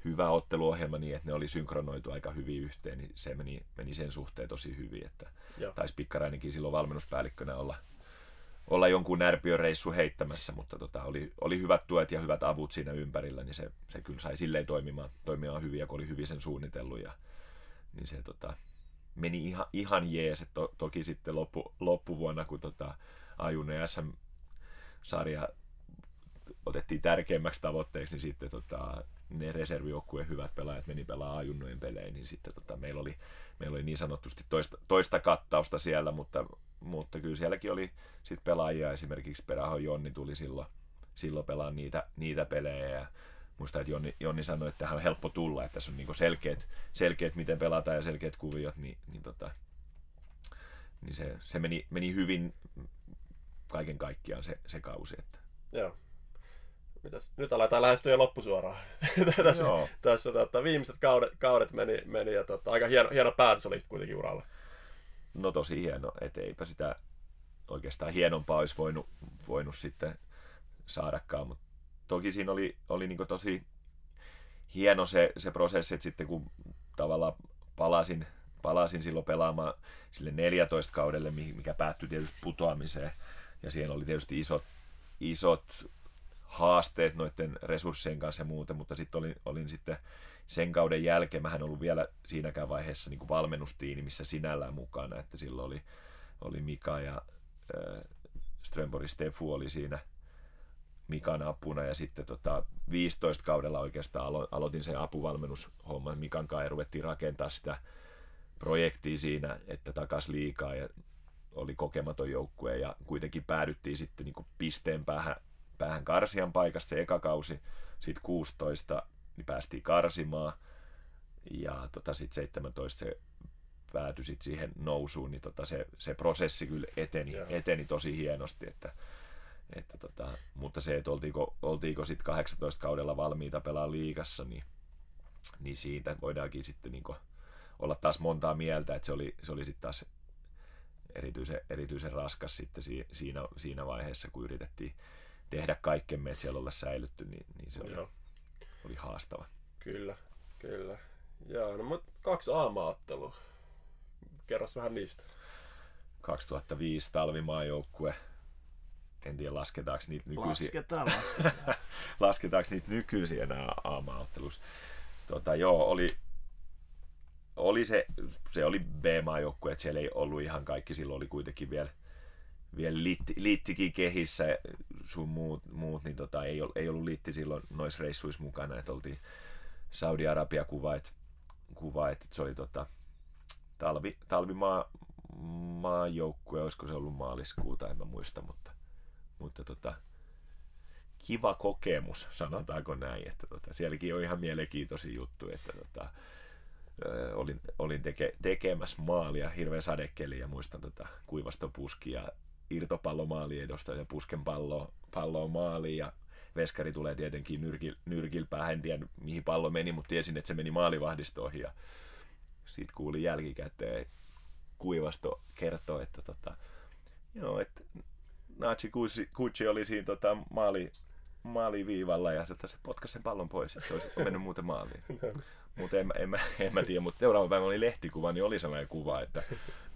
hyvä otteluohjelma niin, että ne oli synkronoitu aika hyvin yhteen, niin se meni, meni sen suhteen tosi hyvin, että Joo. taisi Pikkarainenkin silloin valmennuspäällikkönä olla, olla jonkun närpiöreissu heittämässä, mutta tota, oli, oli hyvät tuet ja hyvät avut siinä ympärillä, niin se, se kyllä sai silleen toimimaan, toimimaan hyvin, ja kun oli hyvin sen suunnitellut, ja, niin se tota, meni ihan, ihan jees. Et to, toki sitten loppu, loppuvuonna, kun tota, Ajune SM-sarja otettiin tärkeimmäksi tavoitteeksi, niin sitten tota, ne reservijoukkueen hyvät pelaajat meni pelaamaan ajunnojen pelejä, niin sitten tota, meillä, oli, meillä oli niin sanotusti toista, toista kattausta siellä, mutta, mutta kyllä sielläkin oli sit pelaajia, esimerkiksi Perähon Jonni tuli silloin, silloin pelaa niitä, niitä pelejä ja muista, että Jonni, Jonni sanoi, että tähän on helppo tulla, että tässä on niin selkeät, selkeät, miten pelataan ja selkeät kuviot, niin, niin, tota, niin se, se meni, meni hyvin kaiken kaikkiaan se, se kausi. Että. Joo. Mitäs? Nyt aletaan lähestyä jo loppusuoraan. tässä Joo. tässä tota, viimeiset kaudet, kaudet meni, meni ja tota, aika hieno, hieno päätös oli kuitenkin uralla. No tosi hieno, että eipä sitä oikeastaan hienompaa olisi voinut, voinut sitten saadakaan, mutta toki siinä oli, oli niin tosi hieno se, se prosessi, että sitten kun tavallaan palasin, palasin silloin pelaamaan sille 14 kaudelle, mikä päättyi tietysti putoamiseen, ja siellä oli tietysti isot, isot haasteet noiden resurssien kanssa ja muuta, mutta sitten olin, olin sitten sen kauden jälkeen, mähän ollut vielä siinäkään vaiheessa niin valmennustiini, missä sinällään mukana, että silloin oli, oli Mika ja äh, Strömborg Stefu oli siinä – Mikan apuna ja sitten tota, 15 kaudella oikeastaan alo, aloitin sen apuvalmennushomman. Mikan kanssa ruvettiin rakentaa sitä projektia siinä, että takas liikaa ja oli kokematon joukkue ja kuitenkin päädyttiin sitten niin pisteen päähän, päähän karsian paikasta se eka kausi. Sitten 16 niin päästiin karsimaan ja tota, sitten 17 se päätyi sit siihen nousuun, niin tota se, se prosessi kyllä eteni, eteni tosi hienosti, että että tota, mutta se, että oltiinko, oltiinko sitten 18 kaudella valmiita pelaa liigassa, niin, niin siitä voidaankin sitten niin olla taas montaa mieltä, että se oli, se oli sitten taas erityisen, erityisen raskas sitten siinä, siinä vaiheessa, kun yritettiin tehdä kaikkemme, että siellä olla säilytty, niin, niin se oli, oli haastava. Kyllä, kyllä. Joo, no mutta kaksi aamaottelua. Kerros vähän niistä. 2005 talvimaajoukkue en tiedä lasketaanko niitä nykyisiä. Lasketaan, lasketaan. lasketaanko niitä nykyisiä enää aamaottelussa. Tota, joo, oli, oli se, se oli B-maajoukkue, että siellä ei ollut ihan kaikki, silloin oli kuitenkin vielä, vielä liitti, liittikin kehissä sun muut, muut niin tota, ei, ei ollut liitti silloin noissa reissuissa mukana, että oltiin Saudi-Arabia kuva, että, kuva, että se oli tota, talvi, talvimaa maajoukkue, olisiko se ollut maaliskuuta, en mä muista, mutta mutta tota, kiva kokemus, sanotaanko näin, että tota, sielläkin on ihan mielenkiintoisia juttuja, että tota, olin, olin teke, tekemässä maalia, hirveä sadekeli ja muistan tota, kuivastopuski ja irtopallomaali edosta ja pusken pallo, palloa maaliin. Ja veskari tulee tietenkin nyrkil, nyrkilpää, en tiedä mihin pallo meni, mutta tiesin, että se meni maalivahdistoihin. Ja siitä kuuli jälkikäteen, kuivasto kertoo, että tota, joo, että Nachi Kuchi oli siinä tota, maali, maaliviivalla ja se, se potkasi sen pallon pois, että se olisi mennyt muuten maaliin. Mutta en, en, en, mä tiedä, mutta seuraava päivä oli lehtikuva, niin oli sellainen kuva, että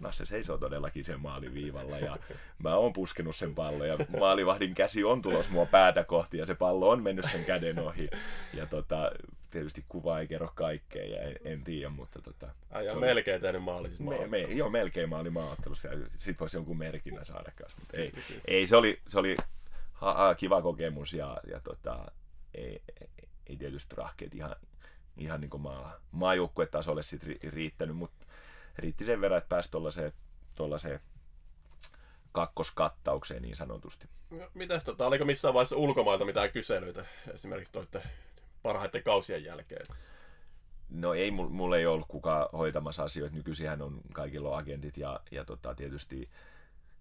Nasse seisoo todellakin sen maaliviivalla ja mä oon puskenut sen pallon ja maalivahdin käsi on tulos mua päätä kohti ja se pallo on mennyt sen käden ohi. Ja tota, tietysti kuva ei kerro kaikkea ja en, en tiedä, mutta tota... Ai on melkein tehnyt maali siis me, me, Joo, melkein maali maaottelussa ja sit voisi jonkun merkinnän saada kanssa, mutta ei, ei se oli, se oli ha, ha, kiva kokemus ja, ja tota, ei, ei, ei tietysti rahkeet ihan, ihan niin maa, maajoukkuetasolle sit ri, riittänyt, mutta riitti sen verran, että pääsi tuollaiseen, tuollaiseen kakkoskattaukseen niin sanotusti. No, mitäs tota, oliko missään vaiheessa ulkomailta mitään kyselyitä esimerkiksi toitte parhaiten kausien jälkeen? No ei, mulla ei ollut kukaan hoitamassa asioita. Nykyisinhän on kaikilla agentit ja, ja tota, tietysti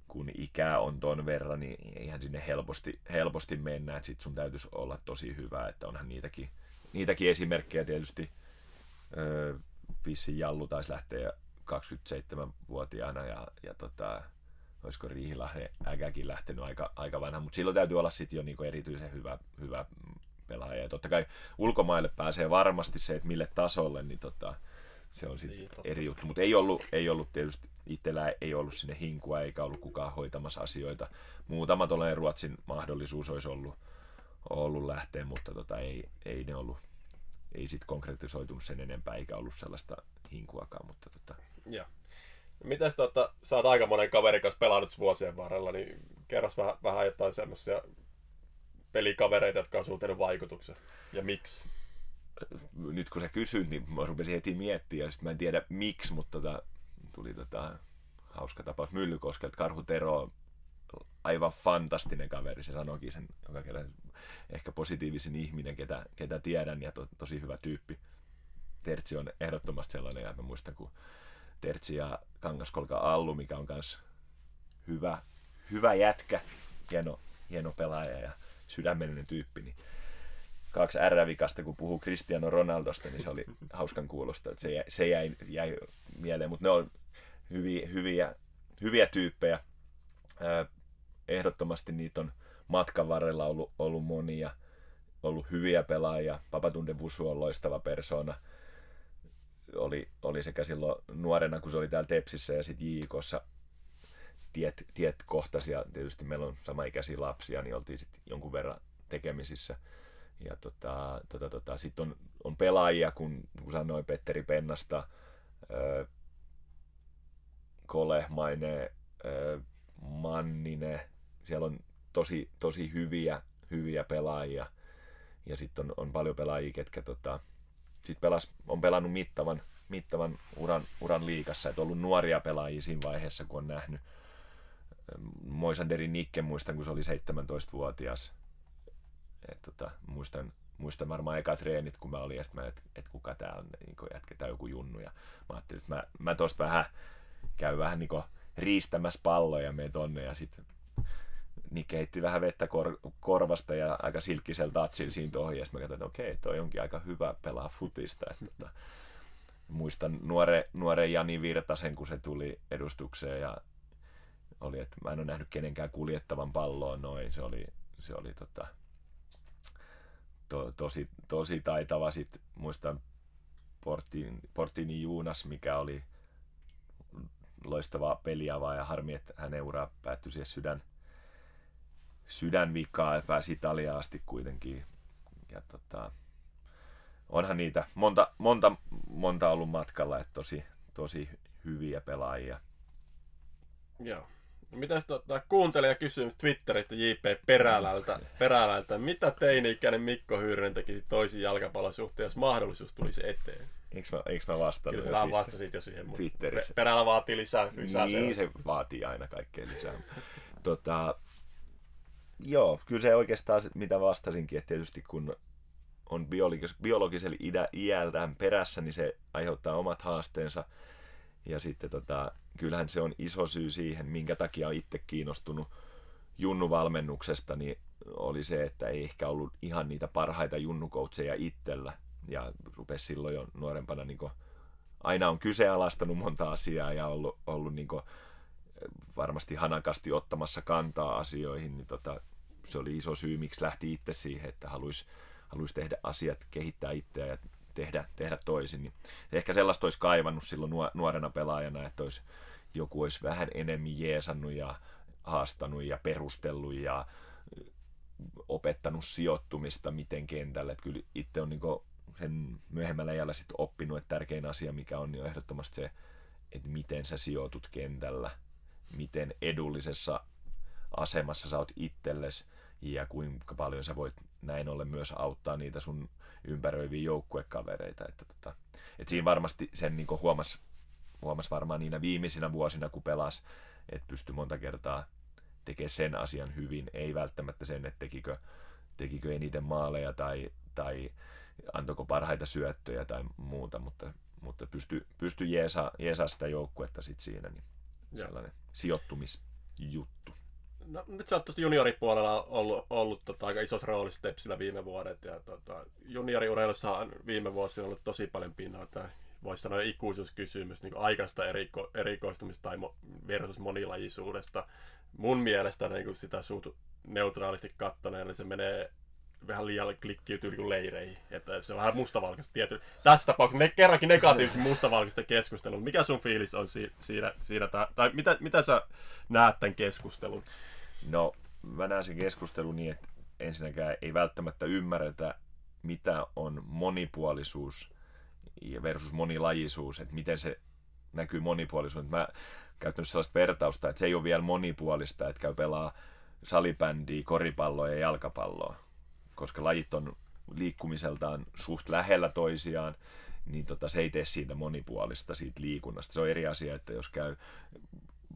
kun ikää on ton verran, niin eihän sinne helposti, helposti mennä, että sit sun täytyisi olla tosi hyvä, että onhan niitäkin, niitäkin esimerkkejä tietysti. Öö, Vissin Jallu taisi lähteä 27-vuotiaana ja, ja tota, olisiko Riihilahden äkäkin lähtenyt aika, aika vanha, mutta silloin täytyy olla sitten jo niinku erityisen hyvä, hyvä pelaaja. Ja totta kai ulkomaille pääsee varmasti se, että mille tasolle, niin tota, se on sitten niin, eri juttu. Mutta ei ollut, ei ollut tietysti itsellä ei ollut sinne hinkua eikä ollut kukaan hoitamassa asioita. Muutama tuollainen Ruotsin mahdollisuus olisi ollut, ollut lähteä, mutta tota, ei, ei ne ollut, ei sit konkretisoitunut sen enempää eikä ollut sellaista hinkuakaan. Mutta tota. Ja. Mitäs tota, sä oot aika monen kaverin kanssa pelannut vuosien varrella, niin kerros vähän, vähän jotain semmoisia pelikavereita, jotka on sulla vaikutuksen ja miksi? Nyt kun sä kysyt, niin mä rupesin heti miettiä, ja sit mä en tiedä miksi, mutta tota, tuli tota, hauska tapaus Myllykoskelta. Karhu Tero on aivan fantastinen kaveri, se sanoikin sen joka kerran ehkä positiivisin ihminen, ketä, ketä tiedän, ja to, tosi hyvä tyyppi. Tertsi on ehdottomasti sellainen, ja mä muistan, kun Tertsi ja Kangaskolka Allu, mikä on myös hyvä, hyvä jätkä, hieno, hieno pelaaja ja sydämellinen tyyppi, niin kaksi R-vikasta, kun puhuu Cristiano Ronaldosta, niin se oli hauskan kuulosta, että se jäi, se jäi, jäi mieleen, mutta ne on hyviä, hyviä, hyviä tyyppejä. Ehdottomasti niitä on matkan varrella ollut, ollut monia, ollut hyviä pelaajia. Papatunde Vusu on loistava persona. Oli, oli sekä silloin nuorena, kun se oli täällä Tepsissä ja sitten Jiikossa tiet, tiet kohtasia. Tietysti meillä on samaikäisiä lapsia, niin oltiin sitten jonkun verran tekemisissä. Ja tota, tota, tota, sitten on, on pelaajia, kun, kun sanoin Petteri Pennasta, öö, Kolehmainen, öö, Manninen, siellä on tosi, tosi hyviä, hyviä pelaajia. Ja sitten on, on paljon pelaajia, ketkä tota, sit pelas, on pelannut mittavan, mittavan uran, uran liikassa, on ollut nuoria pelaajia siinä vaiheessa, kun on nähnyt Moisanderin Nikke, muistan, kun se oli 17-vuotias. Et, tota, muistan, muistan varmaan eka treenit, kun mä olin, ja mä, että et kuka tää on, niin jätketään joku junnu. Ja mä ajattelin, että mä, mä tosta vähän, käyn vähän niin riistämässä palloja ja tonne, ja sitten Nikke heitti vähän vettä kor, korvasta ja aika silkkisellä tatsilla siinä tohi, ja mä katsoin, että okei, toi onkin aika hyvä pelaa futista. Että, tota, muistan nuore, nuore Jani Virtasen, kun se tuli edustukseen, ja oli, että mä en ole nähnyt kenenkään kuljettavan palloa noin. Se oli, se oli tota, to, tosi, tosi taitava. Sitten muistan Portin, Portini Juunas, mikä oli loistava peliava ja harmi, että hänen ura päättyi siihen sydän, sydänvikaa ja pääsi Italiaan asti kuitenkin. Ja tota, onhan niitä monta, monta, monta ollut matkalla, että tosi, tosi hyviä pelaajia. Joo. No mitäs tota, kuuntelija kysymys Twitteristä JP Perälältä, Perälältä. Mitä teini-ikäinen Mikko Hyyrynen tekisi toisin jalkapallon suhteen, jos mahdollisuus tulisi eteen? Eikö mä, eikö mä vastannut? Kyllä sä vastasit jo siihen. Twitterissä. Perälä vaatii lisää. lisää niin, se vaatii aina kaikkea lisää. tota, joo, kyllä se oikeastaan mitä vastasinkin, että tietysti kun on biologis- biologisella iältään perässä, niin se aiheuttaa omat haasteensa. Ja sitten tota, kyllähän se on iso syy siihen, minkä takia on itse kiinnostunut junnuvalmennuksesta, niin oli se, että ei ehkä ollut ihan niitä parhaita junnukoutseja itsellä. Ja rupesi silloin jo nuorempana, niin kuin, aina on kyseenalaistanut monta asiaa ja ollut, ollut niin kuin, varmasti hanakasti ottamassa kantaa asioihin, niin tota, se oli iso syy, miksi lähti itse siihen, että haluaisi haluais tehdä asiat, kehittää itseä ja tehdä, tehdä toisin. Niin ehkä sellaista olisi kaivannut silloin nuorena pelaajana, että olisi, joku olisi vähän enemmän jeesannut ja haastanut ja perustellut ja opettanut sijoittumista miten kentälle. Että kyllä itse on niin sen myöhemmällä ajalla sitten oppinut, että tärkein asia mikä on, niin on ehdottomasti se, että miten sä sijoitut kentällä, miten edullisessa asemassa sä oot itsellesi ja kuinka paljon sä voit näin ollen myös auttaa niitä sun ympäröiviä joukkuekavereita. Että tota, et siinä varmasti sen niin huomasi huomas varmaan niinä viimeisinä vuosina, kun pelasi, että pystyi monta kertaa tekemään sen asian hyvin. Ei välttämättä sen, että tekikö, tekikö eniten maaleja tai, tai antoiko parhaita syöttöjä tai muuta, mutta, mutta pystyi pysty jeesa, jeesa sitä joukkuetta sit siinä. Niin sellainen sijoittumisjuttu. No, nyt sä oot tuossa junioripuolella ollut, ollut tota, aika isossa roolissa Tepsillä viime vuodet. Ja, tota, junioriurheilussa on viime vuosina ollut tosi paljon pinnaa. Voisi sanoa ikuisuuskysymys niin aikaista eriko, erikoistumista tai versus monilajisuudesta. Mun mielestä niin sitä suut neutraalisti kattoneen, niin se menee vähän liian klikkiytyy niin leireihin. Että se on vähän mustavalkoista tietysti. Tässä tapauksessa ne, kerrankin negatiivisesti mustavalkoista keskustelua. Mikä sun fiilis on si- siinä, siinä tai mitä, mitä sä näet tämän keskustelun? No, mä näen sen keskustelun niin, että ensinnäkään ei välttämättä ymmärretä, mitä on monipuolisuus versus monilajisuus, että miten se näkyy monipuolisuus. Mä käytän sellaista vertausta, että se ei ole vielä monipuolista, että käy pelaa salibändiä, koripalloa ja jalkapalloa, koska lajit on liikkumiseltaan suht lähellä toisiaan, niin tota, se ei tee siitä monipuolista, siitä liikunnasta. Se on eri asia, että jos käy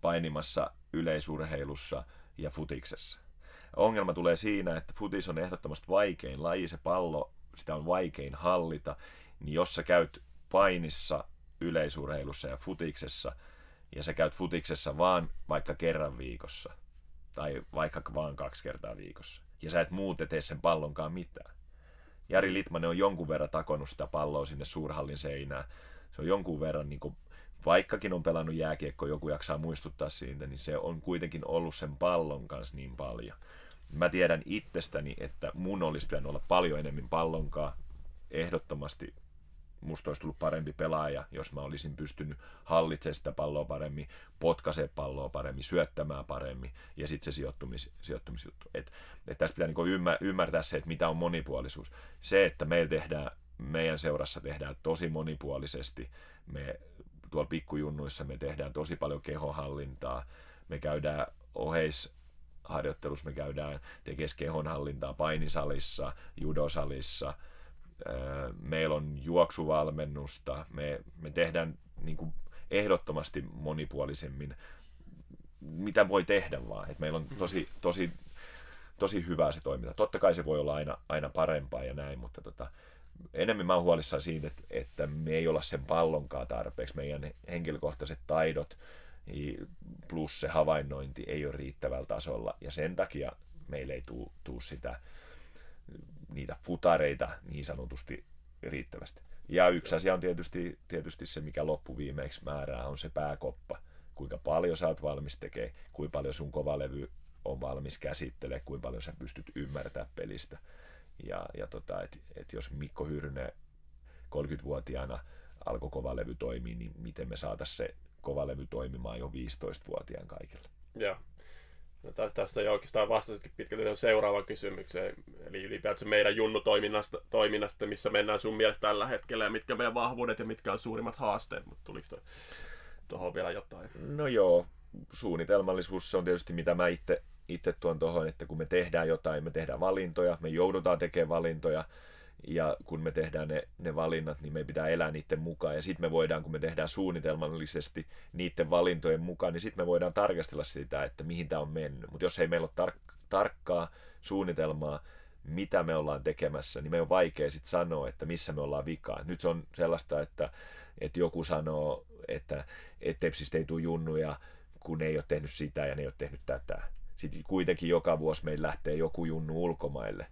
painimassa yleisurheilussa ja futiksessa. Ongelma tulee siinä, että futis on ehdottomasti vaikein laji, se pallo, sitä on vaikein hallita, niin jos sä käyt painissa yleisurheilussa ja futiksessa, ja sä käyt futiksessa vaan vaikka kerran viikossa, tai vaikka vaan kaksi kertaa viikossa, ja sä et muuten tee sen pallonkaan mitään. Jari Litmanen on jonkun verran takonut sitä palloa sinne suurhallin seinään. Se on jonkun verran, niin kuin, vaikkakin on pelannut jääkiekko, joku jaksaa muistuttaa siitä, niin se on kuitenkin ollut sen pallon kanssa niin paljon. Mä tiedän itsestäni, että mun olisi pitänyt olla paljon enemmän pallonkaa. Ehdottomasti musta olisi tullut parempi pelaaja, jos mä olisin pystynyt hallitsemaan sitä palloa paremmin, potkaisee palloa paremmin, syöttämään paremmin ja sitten se sijoittumis, sijoittumisjuttu. Et, et tässä pitää niinku ymmär, ymmärtää se, että mitä on monipuolisuus. Se, että meillä tehdään, meidän seurassa tehdään tosi monipuolisesti, me tuolla pikkujunnuissa me tehdään tosi paljon kehohallintaa, me käydään oheis harjoittelussa me käydään tekemään kehonhallintaa painisalissa, judosalissa, meillä on juoksuvalmennusta, me, me tehdään niin kuin ehdottomasti monipuolisemmin, mitä voi tehdä vaan. Et meillä on tosi, tosi, tosi hyvää se toiminta. Totta kai se voi olla aina, aina parempaa ja näin, mutta tota, enemmän mä oon huolissaan siitä, että, että me ei olla sen pallonkaan tarpeeksi. Meidän henkilökohtaiset taidot plus se havainnointi ei ole riittävällä tasolla ja sen takia meille ei tule sitä niitä futareita niin sanotusti riittävästi. Ja yksi asia on tietysti, tietysti se, mikä loppuviimeiksi määrää, on se pääkoppa. Kuinka paljon sä oot valmis tekemään, kuinka paljon sun kovalevy on valmis käsittelee, kuinka paljon sä pystyt ymmärtämään pelistä. Ja, ja tota, et, et jos Mikko Hyrne 30-vuotiaana alkoi kovalevy toimia, niin miten me saataisiin se kovalevy toimimaan jo 15-vuotiaan kaikille. Joo. No, tässä, jo oikeastaan vastasitkin pitkälti seuraavaan kysymykseen, eli ylipäätään meidän junnu-toiminnasta, toiminnasta, missä mennään sun mielestä tällä hetkellä, ja mitkä meidän vahvuudet ja mitkä on suurimmat haasteet, mutta tuliko tuohon vielä jotain? No joo, suunnitelmallisuus se on tietysti mitä mä itse itse tuon tuohon, että kun me tehdään jotain, me tehdään valintoja, me joudutaan tekemään valintoja, ja kun me tehdään ne, ne valinnat, niin me pitää elää niiden mukaan. Ja sitten me voidaan, kun me tehdään suunnitelmallisesti niiden valintojen mukaan, niin sitten me voidaan tarkastella sitä, että mihin tämä on mennyt. Mutta jos ei meillä ole tar- tarkkaa suunnitelmaa, mitä me ollaan tekemässä, niin me on vaikea sitten sanoa, että missä me ollaan vikaan. Nyt se on sellaista, että, että joku sanoo, että, että Tepsistä ei tule junnuja, kun ne ei ole tehnyt sitä ja ne ei ole tehnyt tätä. Sitten kuitenkin joka vuosi meillä lähtee joku junnu ulkomaille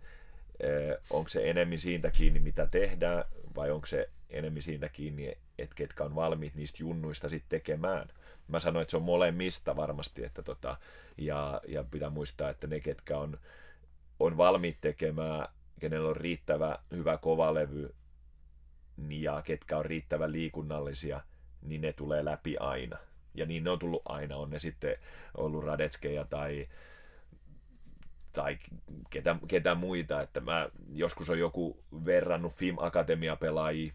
onko se enemmän siitä kiinni, mitä tehdään, vai onko se enemmän siitä kiinni, että ketkä on valmiit niistä junnuista sitten tekemään. Mä sanoin, että se on molemmista varmasti, että tota, ja, ja pitää muistaa, että ne, ketkä on, on valmiit tekemään, kenellä on riittävä hyvä kovalevy, ja ketkä on riittävän liikunnallisia, niin ne tulee läpi aina. Ja niin ne on tullut aina, on ne sitten ollut radetskeja tai tai ketä, ketä muita, että mä joskus on joku verrannut Film Akatemia pelaajia,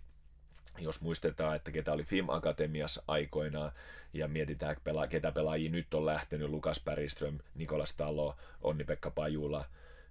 jos muistetaan, että ketä oli Film Akatemiassa aikoinaan ja mietitään, ketä pelaajia nyt on lähtenyt, Lukas Päriström, Nikolas Talo, Onni-Pekka Pajula,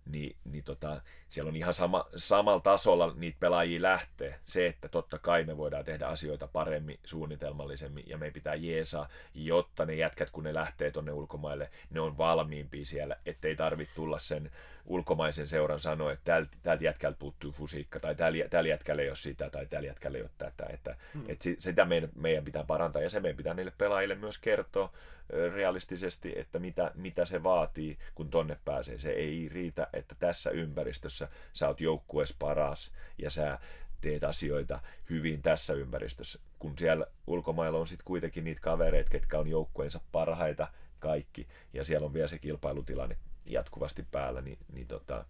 niin, niin tota, siellä on ihan sama, samalla tasolla niitä pelaajia lähtee. Se, että totta kai me voidaan tehdä asioita paremmin, suunnitelmallisemmin ja me pitää jeesaa, jotta ne jätkät, kun ne lähtee tonne ulkomaille, ne on valmiimpia siellä, ettei tarvitse tulla sen ulkomaisen seuran sanoa, että täältä, täältä jätkältä puuttuu fysiikka, tai täällä, täällä jätkällä ei ole sitä, tai täällä jätkällä ei ole tätä. Että, hmm. että sitä meidän, meidän pitää parantaa, ja se meidän pitää niille pelaajille myös kertoa realistisesti, että mitä, mitä se vaatii, kun tonne pääsee. Se ei riitä, että tässä ympäristössä sä oot joukkueessa paras, ja sä teet asioita hyvin tässä ympäristössä, kun siellä ulkomailla on sitten kuitenkin niitä kavereita, ketkä on joukkueensa parhaita kaikki, ja siellä on vielä se kilpailutilanne jatkuvasti päällä, niin, niin tota,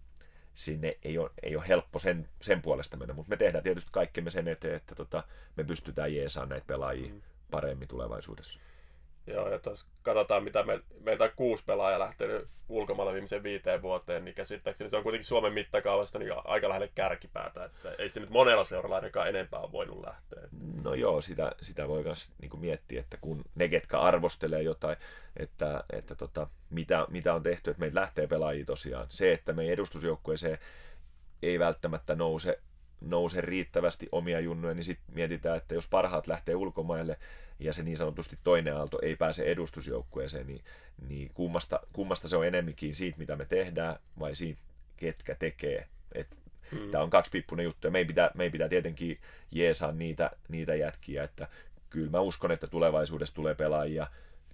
sinne ei ole, ei ole helppo sen, sen puolesta mennä, mutta me tehdään tietysti kaikkemme sen eteen, että tota, me pystytään jeesaamaan näitä pelaajia mm. paremmin tulevaisuudessa. Joo, ja tuossa katsotaan, mitä me, meiltä on kuusi pelaajaa lähtenyt ulkomailla viimeiseen viiteen vuoteen, niin käsittääkseni se on kuitenkin Suomen mittakaavasta niin aika lähelle kärkipäätä, että ei se nyt monella seuralla ainakaan enempää ole voinut lähteä. No joo, sitä, sitä voi myös niin miettiä, että kun ne, ketkä arvostelee jotain, että, että tota, mitä, mitä on tehty, että meitä lähtee pelaajia tosiaan. Se, että meidän edustusjoukkueeseen ei välttämättä nouse nouse riittävästi omia junnuja, niin sitten mietitään, että jos parhaat lähtee ulkomaille ja se niin sanotusti toinen aalto ei pääse edustusjoukkueeseen, niin, niin kummasta, kummasta se on enemminkin siitä, mitä me tehdään, vai siitä, ketkä tekee. Et hmm. Tämä on kaksipippunen juttu, ja meidän pitää, meidän pitää tietenkin jeesaa niitä, niitä jätkiä, että kyllä mä uskon, että tulevaisuudessa tulee pelaajia,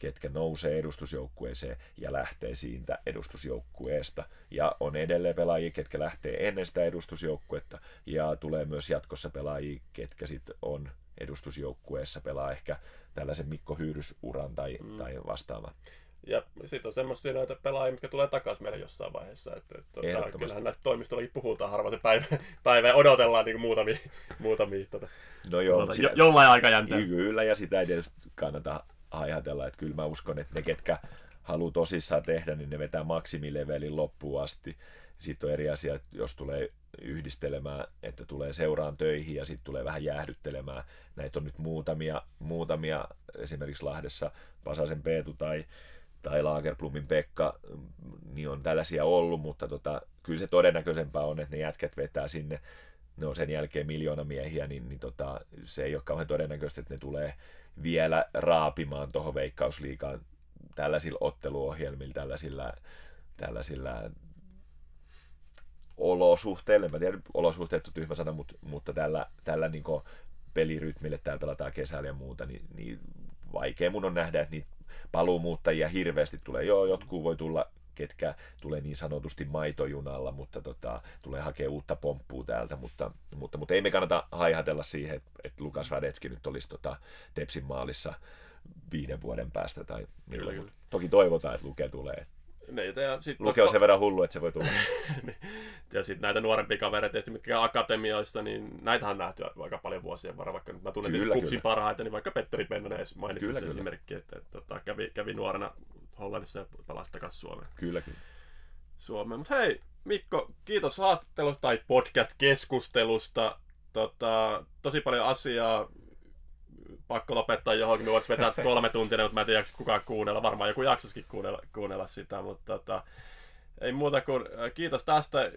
ketkä nousee edustusjoukkueeseen ja lähtee siitä edustusjoukkueesta. Ja on edelleen pelaajia, ketkä lähtee ennen sitä edustusjoukkuetta ja tulee myös jatkossa pelaajia, ketkä sitten on edustusjoukkueessa pelaa ehkä tällaisen Mikko Hyyrysuran tai, mm. tai vastaavan. Ja sitten on semmoisia näitä pelaajia, mitkä tulee takaisin meille jossain vaiheessa. Että, että tuota, kyllähän näistä toimistollakin puhutaan harva se päivä, päivä ja odotellaan niin muutamia, muutamia tuota, no joo, tuota, sitä, jo, jollain aika jäntä. Kyllä, ja sitä ei tietysti kannata ajatella, että kyllä mä uskon, että ne, ketkä haluaa tosissaan tehdä, niin ne vetää maksimilevelin loppuun asti. Sitten on eri asia, että jos tulee yhdistelemään, että tulee seuraan töihin ja sitten tulee vähän jäähdyttelemään. Näitä on nyt muutamia, muutamia esimerkiksi Lahdessa Pasasen Peetu tai, tai Lagerplumin Pekka, niin on tällaisia ollut, mutta tota, kyllä se todennäköisempää on, että ne jätkät vetää sinne, ne on sen jälkeen miljoona miehiä, niin, niin tota, se ei ole kauhean todennäköistä, että ne tulee vielä raapimaan tuohon veikkausliikaan tällaisilla otteluohjelmilla, tällaisilla, tällaisilla olosuhteilla, mä tiedän, olosuhteet on tyhmä sana, mutta, mutta tällä, tällä niin pelirytmille täällä pelataan kesällä ja muuta, niin, niin vaikea mun on nähdä, että niitä paluumuuttajia hirveästi tulee. Joo, jotkut voi tulla ketkä tulee niin sanotusti maitojunalla, mutta tota, tulee hakea uutta pomppua täältä, mutta, mutta, mutta ei me kannata haihatella siihen, että, että Lukas Radetski nyt olisi tota, Tepsin maalissa viiden vuoden päästä. Tai, kyllä, kyllä. Toki toivotaan, että Luke tulee. Niin, ja sit Luke on sen verran hullu, että se voi tulla. Niin. ja sitten näitä nuorempia kavereita, mitkä on akatemioissa, niin näitä on nähty aika paljon vuosien varrella. Vaikka nyt mä tunnen kyllä, Kupsin parhaiten, niin vaikka Petteri Pennanen mainitsi esimerkki, että, että, että, kävi, kävi nuorena Hollannissa ja palasi takaisin Suomeen. Kyllä, kyllä. Suomeen. Mutta hei, Mikko, kiitos haastattelusta tai podcast-keskustelusta. Tota, tosi paljon asiaa. Pakko lopettaa johonkin. Me vetää kolme tuntia, mutta mä en tiedä, kukaan kuunnella. Varmaan joku jaksoskin kuunnella, kuunnella sitä, mutta tota, ei muuta kuin äh, kiitos tästä.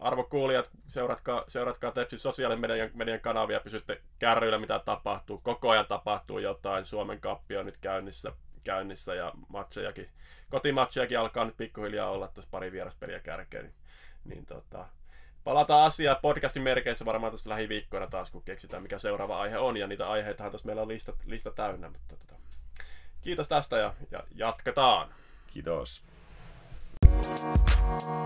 Arvokuulijat, seuratkaa, seuratkaa Tepsin sosiaalisen median, median kanavia, pysytte kärryillä mitä tapahtuu. Koko ajan tapahtuu jotain. Suomen kappi on nyt käynnissä käynnissä ja matsejakin, kotimatsejakin alkaa nyt pikkuhiljaa olla tässä pari vieraspeliä kärkeen. Niin, niin tota, palataan asiaan podcastin merkeissä varmaan tässä lähiviikkoina taas, kun keksitään mikä seuraava aihe on. Ja niitä aiheitahan tässä meillä on lista, lista täynnä. Mutta tota, kiitos tästä ja, ja jatketaan. Kiitos. Thank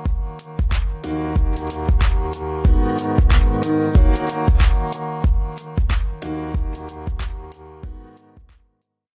you.